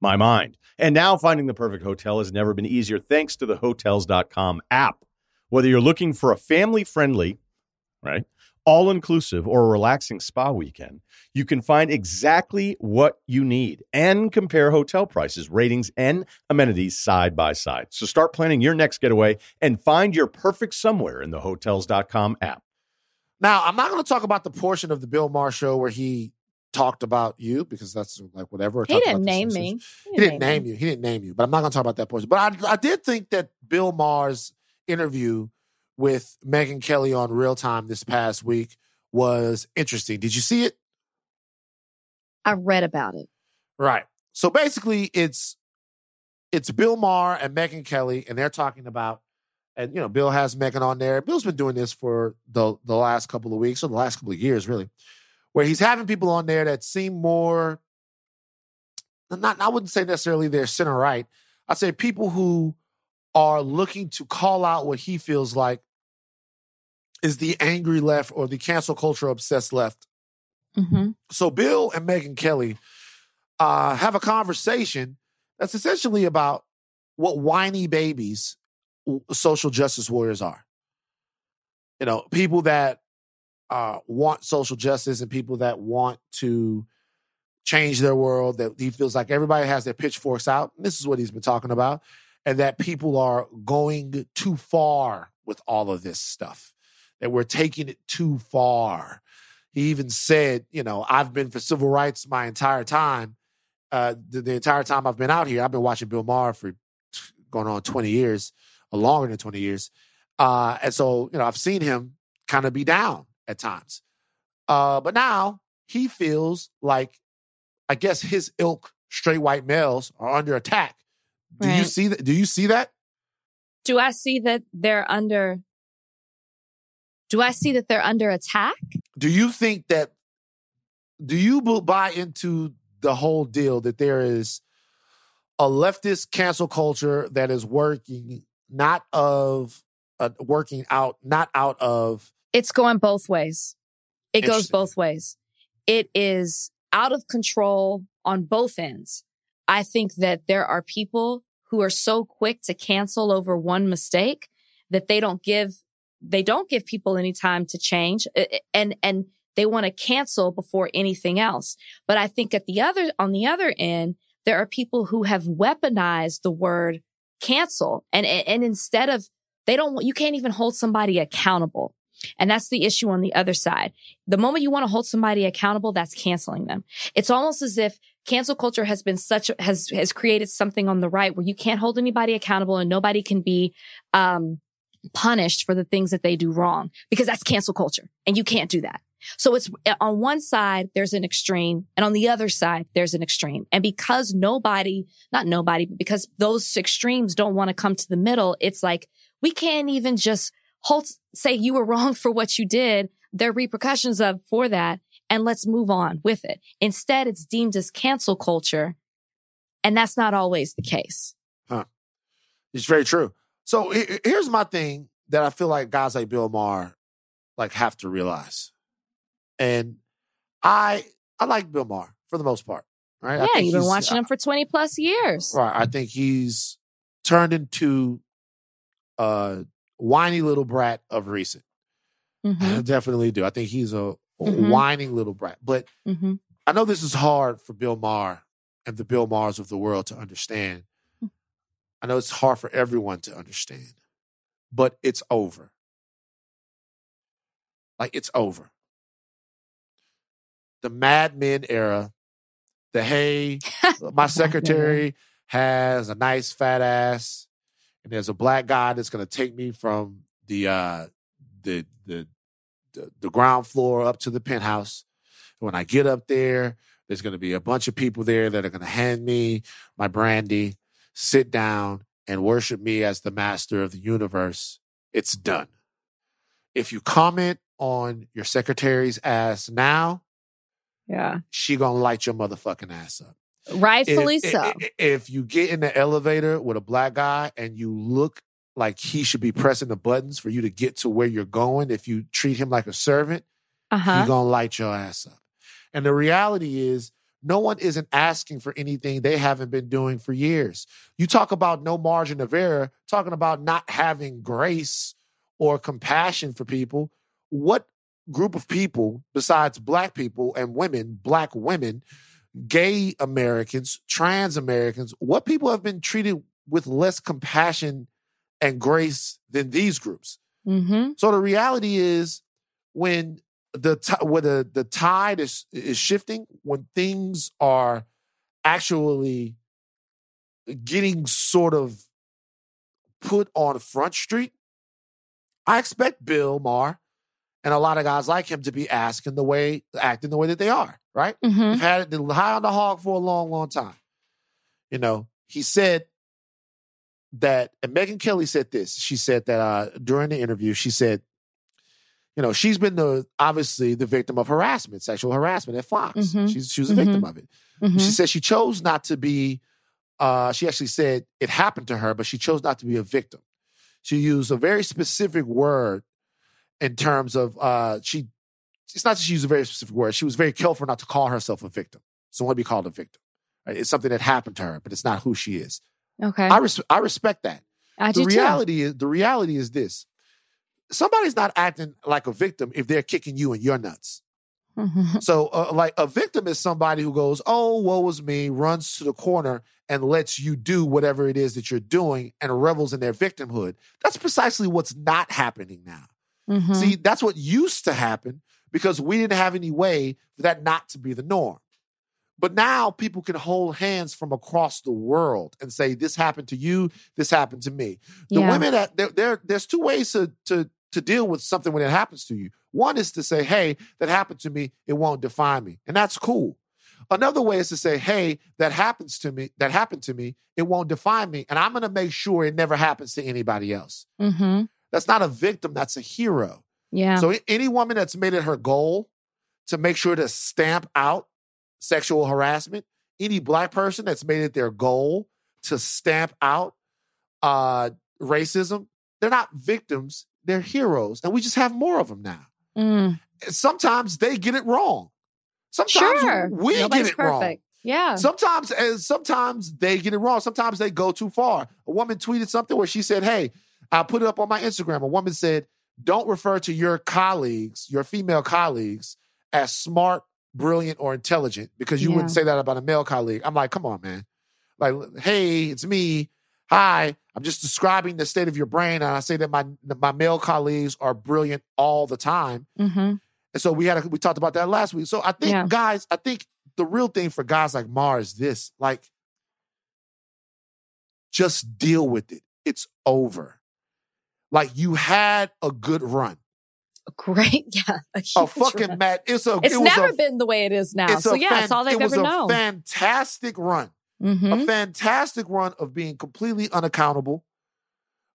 my mind. And now finding the perfect hotel has never been easier thanks to the hotels.com app. Whether you're looking for a family friendly, right, all inclusive or a relaxing spa weekend, you can find exactly what you need and compare hotel prices, ratings, and amenities side by side. So start planning your next getaway and find your perfect somewhere in the hotels.com app. Now, I'm not going to talk about the portion of the Bill Maher show where he talked about you because that's like whatever. He didn't name me. He didn't name you. He didn't name you, but I'm not going to talk about that portion. But I, I did think that Bill Maher's interview with Megyn Kelly on Real Time this past week was interesting. Did you see it? I read about it. Right. So basically, it's it's Bill Maher and Megyn Kelly, and they're talking about, and you know, Bill has Megan on there. Bill's been doing this for the the last couple of weeks or the last couple of years, really, where he's having people on there that seem more. Not, I wouldn't say necessarily they're center right. I'd say people who are looking to call out what he feels like is the angry left or the cancel culture obsessed left Mm-hmm. so Bill and Megyn Kelly uh, have a conversation that's essentially about what whiny babies social justice warriors are. You know, people that uh, want social justice and people that want to change their world. That he feels like everybody has their pitchforks out. This is what he's been talking about, and that people are going too far with all of this stuff. That we're taking it too far he even said, you know, I've been for civil rights my entire time. Uh, the, the entire time I've been out here, I've been watching Bill Maher for going on 20 years, longer than 20 years. Uh, and so, you know, I've seen him kind of be down at times. Uh, but now he feels like, I guess his ilk, straight white males, are under attack. Do you see that? Do you see that? Do I see that they're under? Do I see that they're under attack? do you think that do you buy into the whole deal that there is a leftist cancel culture that is working not of uh, working out not out of It's going both ways. It goes both ways. It is out of control on both ends. I think that there are people who are so quick to cancel over one mistake that they don't give they don't give people any time to change uh, uh, and and they want to cancel before anything else. But I think at the other on the other end, there are people who have weaponized the word cancel and and instead of they don't you can't even hold somebody accountable. And that's the issue on the other side. The moment you want to hold somebody accountable, that's canceling them. It's almost as if cancel culture has been such, has, has created something on the right where you can't hold anybody accountable and nobody can be, um, punished for the things that they do wrong because that's cancel culture and you can't do that. So it's on one side, there's an extreme and on the other side, there's an extreme. And because nobody, not nobody, but because those extremes don't want to come to the middle, it's like we can't even just hold, say you were wrong for what you did. There are repercussions of for that. And let's move on with it. Instead, it's deemed as cancel culture. And that's not always the case. Huh. It's very true. So here's my thing that I feel like guys like Bill Maher like have to realize. And I I like Bill Maher for the most part. Right? Yeah, you've been watching uh, him for 20 plus years. Right. I think he's turned into a whiny little brat of recent. Mm-hmm. I definitely do. I think he's a, mm-hmm. whining little brat. But mm-hmm. I know this is hard for Bill Maher and the Bill Mahers of the world to understand. Mm. I know it's hard for everyone to understand, but it's over. Like it's over. The Mad Men era, the hey, my secretary has a nice fat ass and there's a black guy that's going to take me from the uh the, the the the ground floor up to the penthouse. When I get up there, there's going to be a bunch of people there that are going to hand me my brandy, sit down, and worship me as the master of the universe. It's done. If you comment on your secretary's ass now, yeah, she gonna light your motherfucking ass up. Rightfully if, so. If, if you get in the elevator with a black guy and you look like he should be pressing the buttons for you to get to where you're going, if you treat him like a servant, uh-huh. he's gonna light your ass up. And the reality is, no one isn't asking for anything they haven't been doing for years. You talk about no margin of error, talking about not having grace or compassion for people. What group of people, besides black people and women, black women, gay Americans, trans Americans, what people have been treated with less compassion and grace than these groups. Mm-hmm. So the reality is when the t- when the, the tide is is shifting, when things are actually getting sort of put on Front Street, I expect Bill Maher and a lot of guys like him to be asking the way, acting the way that they are, right? Mm-hmm. We've had it high on the hog for a long, long time. You know, he said that, and Megyn Kelly said this. She said that uh, during the interview, she said, you know, she's been the obviously the victim of harassment, sexual harassment at Fox. Mm-hmm. She's she was a victim mm-hmm. of it. Mm-hmm. She said she chose not to be. Uh, she actually said it happened to her, but she chose not to be a victim. She used a very specific word in terms of uh, she. It's not that she used a very specific word. She was very careful not to call herself a victim. So want to be called a victim. Right? It's something that happened to her, but it's not who she is. Okay. I res- I respect that. I the do reality too. is the reality is this. Somebody's not acting like a victim if they're kicking you in your nuts. Mm-hmm. So, uh, like a victim is somebody who goes, "Oh, woe was me," runs to the corner and lets you do whatever it is that you're doing and revels in their victimhood. That's precisely what's not happening now. Mm-hmm. See, that's what used to happen because we didn't have any way for that not to be the norm. But now people can hold hands from across the world and say, "This happened to you. This happened to me." The yeah. women that there, there, there's two ways to to to deal with something when it happens to you. One is to say, "Hey, that happened to me. It won't define me," and that's cool. Another way is to say, "Hey, that happens to me. That happened to me. It won't define me, and I'm going to make sure it never happens to anybody else." Mm-hmm. That's not a victim, that's a hero. Yeah. So any woman that's made it her goal to make sure to stamp out sexual harassment, any black person that's made it their goal to stamp out uh, racism, they're not victims, they're heroes. And we just have more of them now. Mm. Sometimes they get it wrong. Sometimes sure. we Nobody's get it perfect. wrong. Yeah. Sometimes, and sometimes they get it wrong. Sometimes they go too far. A woman tweeted something where she said, "Hey, I put it up on my Instagram." A woman said, "Don't refer to your colleagues, your female colleagues, as smart, brilliant, or intelligent because you Yeah. wouldn't say that about a male colleague." I'm like, "Come on, man! Like, hey, it's me. Hi, I'm just describing the state of your brain, and I say that my my male colleagues are brilliant all the time." Mm-hmm. And so we had a, we talked about that last week. So I think Yeah. guys, I think the real thing for guys like Maher is this: like, just deal with it. It's over. Like you had a good run, Great. Yeah. A, a fucking run. It's a. It's it was never a, been the way it is now. So yeah, fan- it's all they've it was ever a known. fantastic run. Mhm. A fantastic run of being completely unaccountable,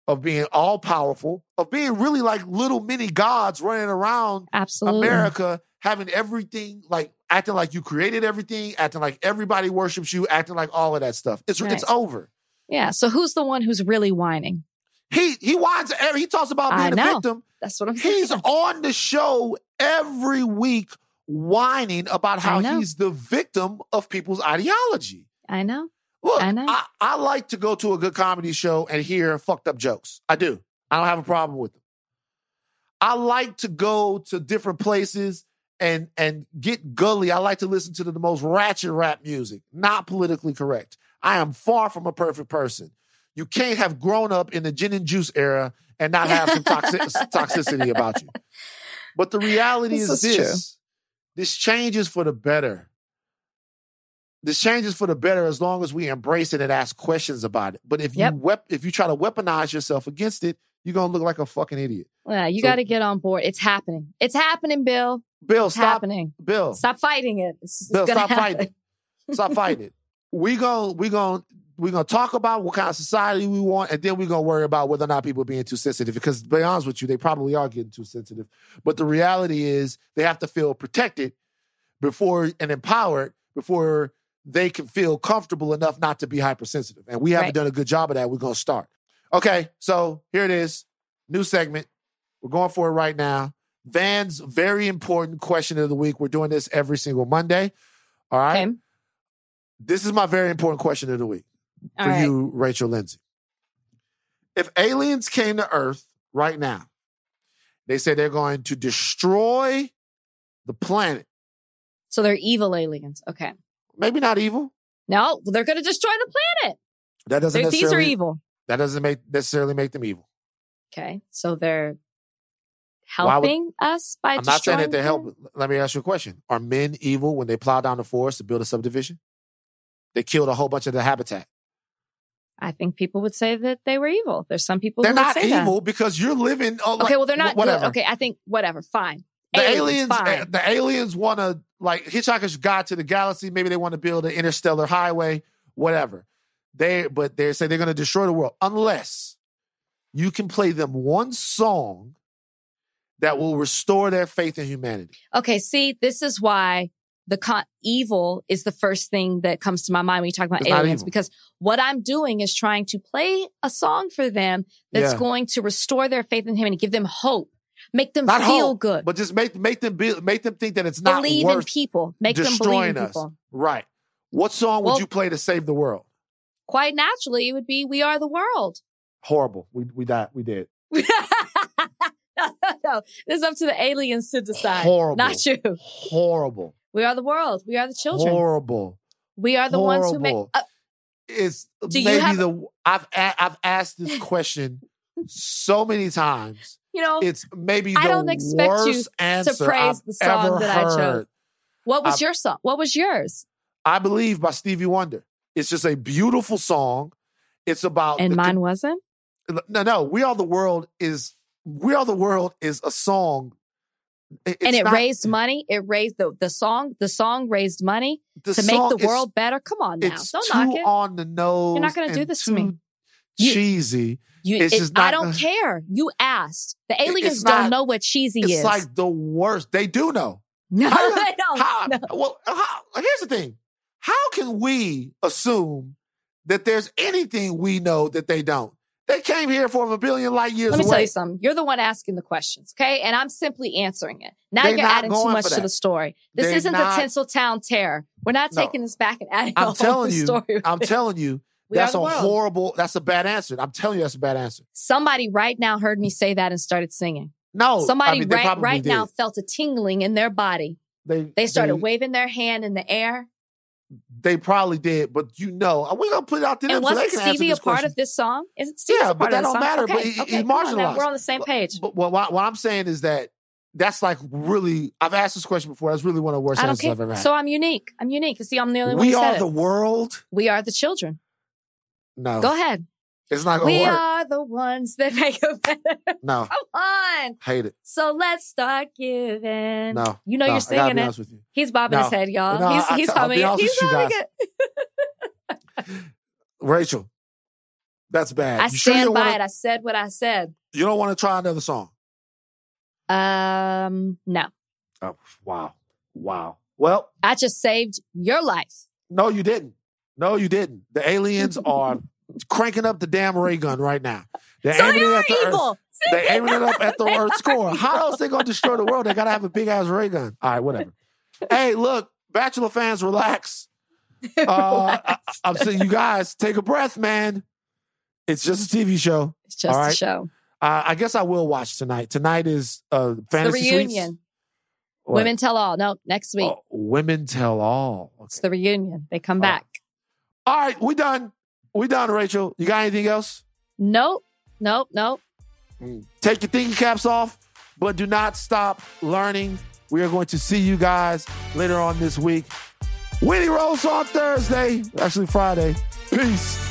of being all powerful, of being really like little mini gods running around Absolutely. America having everything like acting like you created everything, acting like everybody worships you, acting like all of that stuff. It's it's over. Yeah. So who's the one who's really whining? He he whines. every- He talks about being a victim. That's what I'm saying. He's on the show every week whining about how he's the victim of people's ideology. I know. Look, I know. I, I like to go to a good comedy show and hear fucked up jokes. I do. I don't have a problem with them. I like to go to different places and and get gully. I like to listen to the, the most ratchet rap music, not politically correct. I am far from a perfect person. You can't have grown up in the gin and juice era and not have some toxic, toxicity about you. But the reality This is is true. this: this changes for the better. This changes for the better as long as we embrace it and ask questions about it. But if Yep. you wep- if you try to weaponize yourself against it, you're gonna look like a fucking idiot. Yeah, you So- got to get on board. It's happening. It's happening, Bill. Bill, It's stop. happening. Bill, Stop fighting it. It's, it's Bill, gonna stop happen. fighting. Stop fighting it. We gon' we gon' we gonna talk about what kind of society we want, and then we're gonna worry about whether or not people are being too sensitive. Because to be honest with you, they probably are getting too sensitive. But the reality is they have to feel protected before and empowered before they can feel comfortable enough not to be hypersensitive. And we haven't Right. done a good job of that. We're gonna start. Okay, so here it is. New segment. We're going for it right now. Van's very important question of the week. We're doing this every single Monday. All right. Okay. This is my very important question of the week for right. you, Rachel Lindsay. If aliens came to Earth right now, they say they're going to destroy the planet. So they're evil aliens. Okay. Maybe not evil. No, they're going to destroy the planet. That doesn't They're- These are necessarily evil. that doesn't make necessarily make them evil. Okay. So they're Why would- helping us by I'm not saying that they help. Let me ask you a question: Are men evil when they plow down the forest to build a subdivision? They killed a whole bunch of the habitat. I think people would say that they were evil. There's some people They're not say that. evil because you're living. like, Okay, well they're not whatever. good. Okay, I think whatever. Fine. The aliens, fine. uh, the aliens want to like Hitchhiker's Guide to the Galaxy. Maybe they want to build an interstellar highway, whatever. They, but they say they're going to destroy the world unless you can play them one song that will restore their faith in humanity. Okay, see, this is why the con- evil is the first thing that comes to my mind when you talk about It's aliens because what I'm doing is trying to play a song for them that's Yeah. going to restore their faith in him and give them hope, make them Not feel hope, good, but just make make them be, make them think that it's not believe in people, make them believe in us. people. Right. What song would you play to save the world? Quite naturally, it would be "We Are the World." Horrible. We we died. We did. no, no, no. This is up to the aliens to decide, Horrible. not you. Horrible. We are the world. We are the children. Horrible. We are the ones who make. Horrible. Uh, It's maybe have- the I've a, I've asked this question so many times. you know, It's maybe the I don't expect you answer praise I've the song ever that I chose. what was I've- your song? What was yours? I believe by Stevie Wonder. It's just a beautiful song. It's about And the- mine wasn't. no, no. We Are the World is We Are the World is a song. It- and it not- raised money. It raised the the song. The song raised money to make the is- world better. Come on now, It's don't knock it. on the nose. You're not gonna do this to me. cheesy. You, it's it- just I don't the- care. You asked. The aliens it's don't know what cheesy It's is. It's like the worst. They do know. no, How they don't. How, No. Well, how, here's the thing. How can we assume that there's anything we know that they don't? They came here from a billion light years Let me away. tell you something. You're the one asking the questions, okay? And I'm simply answering it. Now They're you're adding too much to the story. This They're isn't not- the Tinseltown Terror. We're not No. taking this back and adding I'm telling you, story. I'm telling you, that's a horrible, that's a bad answer. I'm telling you, that's a bad answer. Somebody right now heard me say that and started singing. No, Somebody I mean, right, right did. now felt a tingling in their body. They, They started they, waving their hand in the air. They probably did, but you know, we're gonna put it out to them And so they wasn't can answer Stevie a part question. of this song? Isn't Stevie Yeah, but that don't matter, but he- okay, he's come on marginalized. We're on the same page. But what, what, what I'm saying is that that's like really. I've asked this question before. That's really one of the worst answers I've ever had. So I'm unique. I'm unique. You see, I'm the only one we are the it. world. We are the children. No, Go ahead. It's not gonna We work. are the ones that make it better. No, Come on. hate it. So let's start giving. No, You know no, you're I singing it. you. He's bobbing his head, y'all. No, he's I- he's I'll be it. He's humming it. Rachel, that's bad. I you sure stand don't by wanna, it. I said what I said. You don't want to try another song. Um, no. Oh, wow, wow. Well, I just saved your life. no, you didn't. No, you didn't. The aliens are cranking up the damn ray gun right now. They're So aiming they it are at the Earth. evil. They're aiming it up at the Earth's core. How else they gonna destroy the world? They gotta have a big ass ray gun. All right, whatever. hey, look, Bachelor fans, relax. Uh, I, I'm saying, you guys, take a breath, man. It's just a TV show. It's just All a show. Uh, I guess I will watch tonight. Tonight is uh, the fantasy Suites? reunion. Women tell all. No, next week. Oh, women tell all. It's the reunion. They come Oh. back. All right, we done. We done, Rachel. You got anything else? Nope. Nope. Nope. Mm. Take your thinking caps off, but do not stop learning. We are going to see you guys later on this week. Winnie Rose on Thursday, actually Friday. Peace.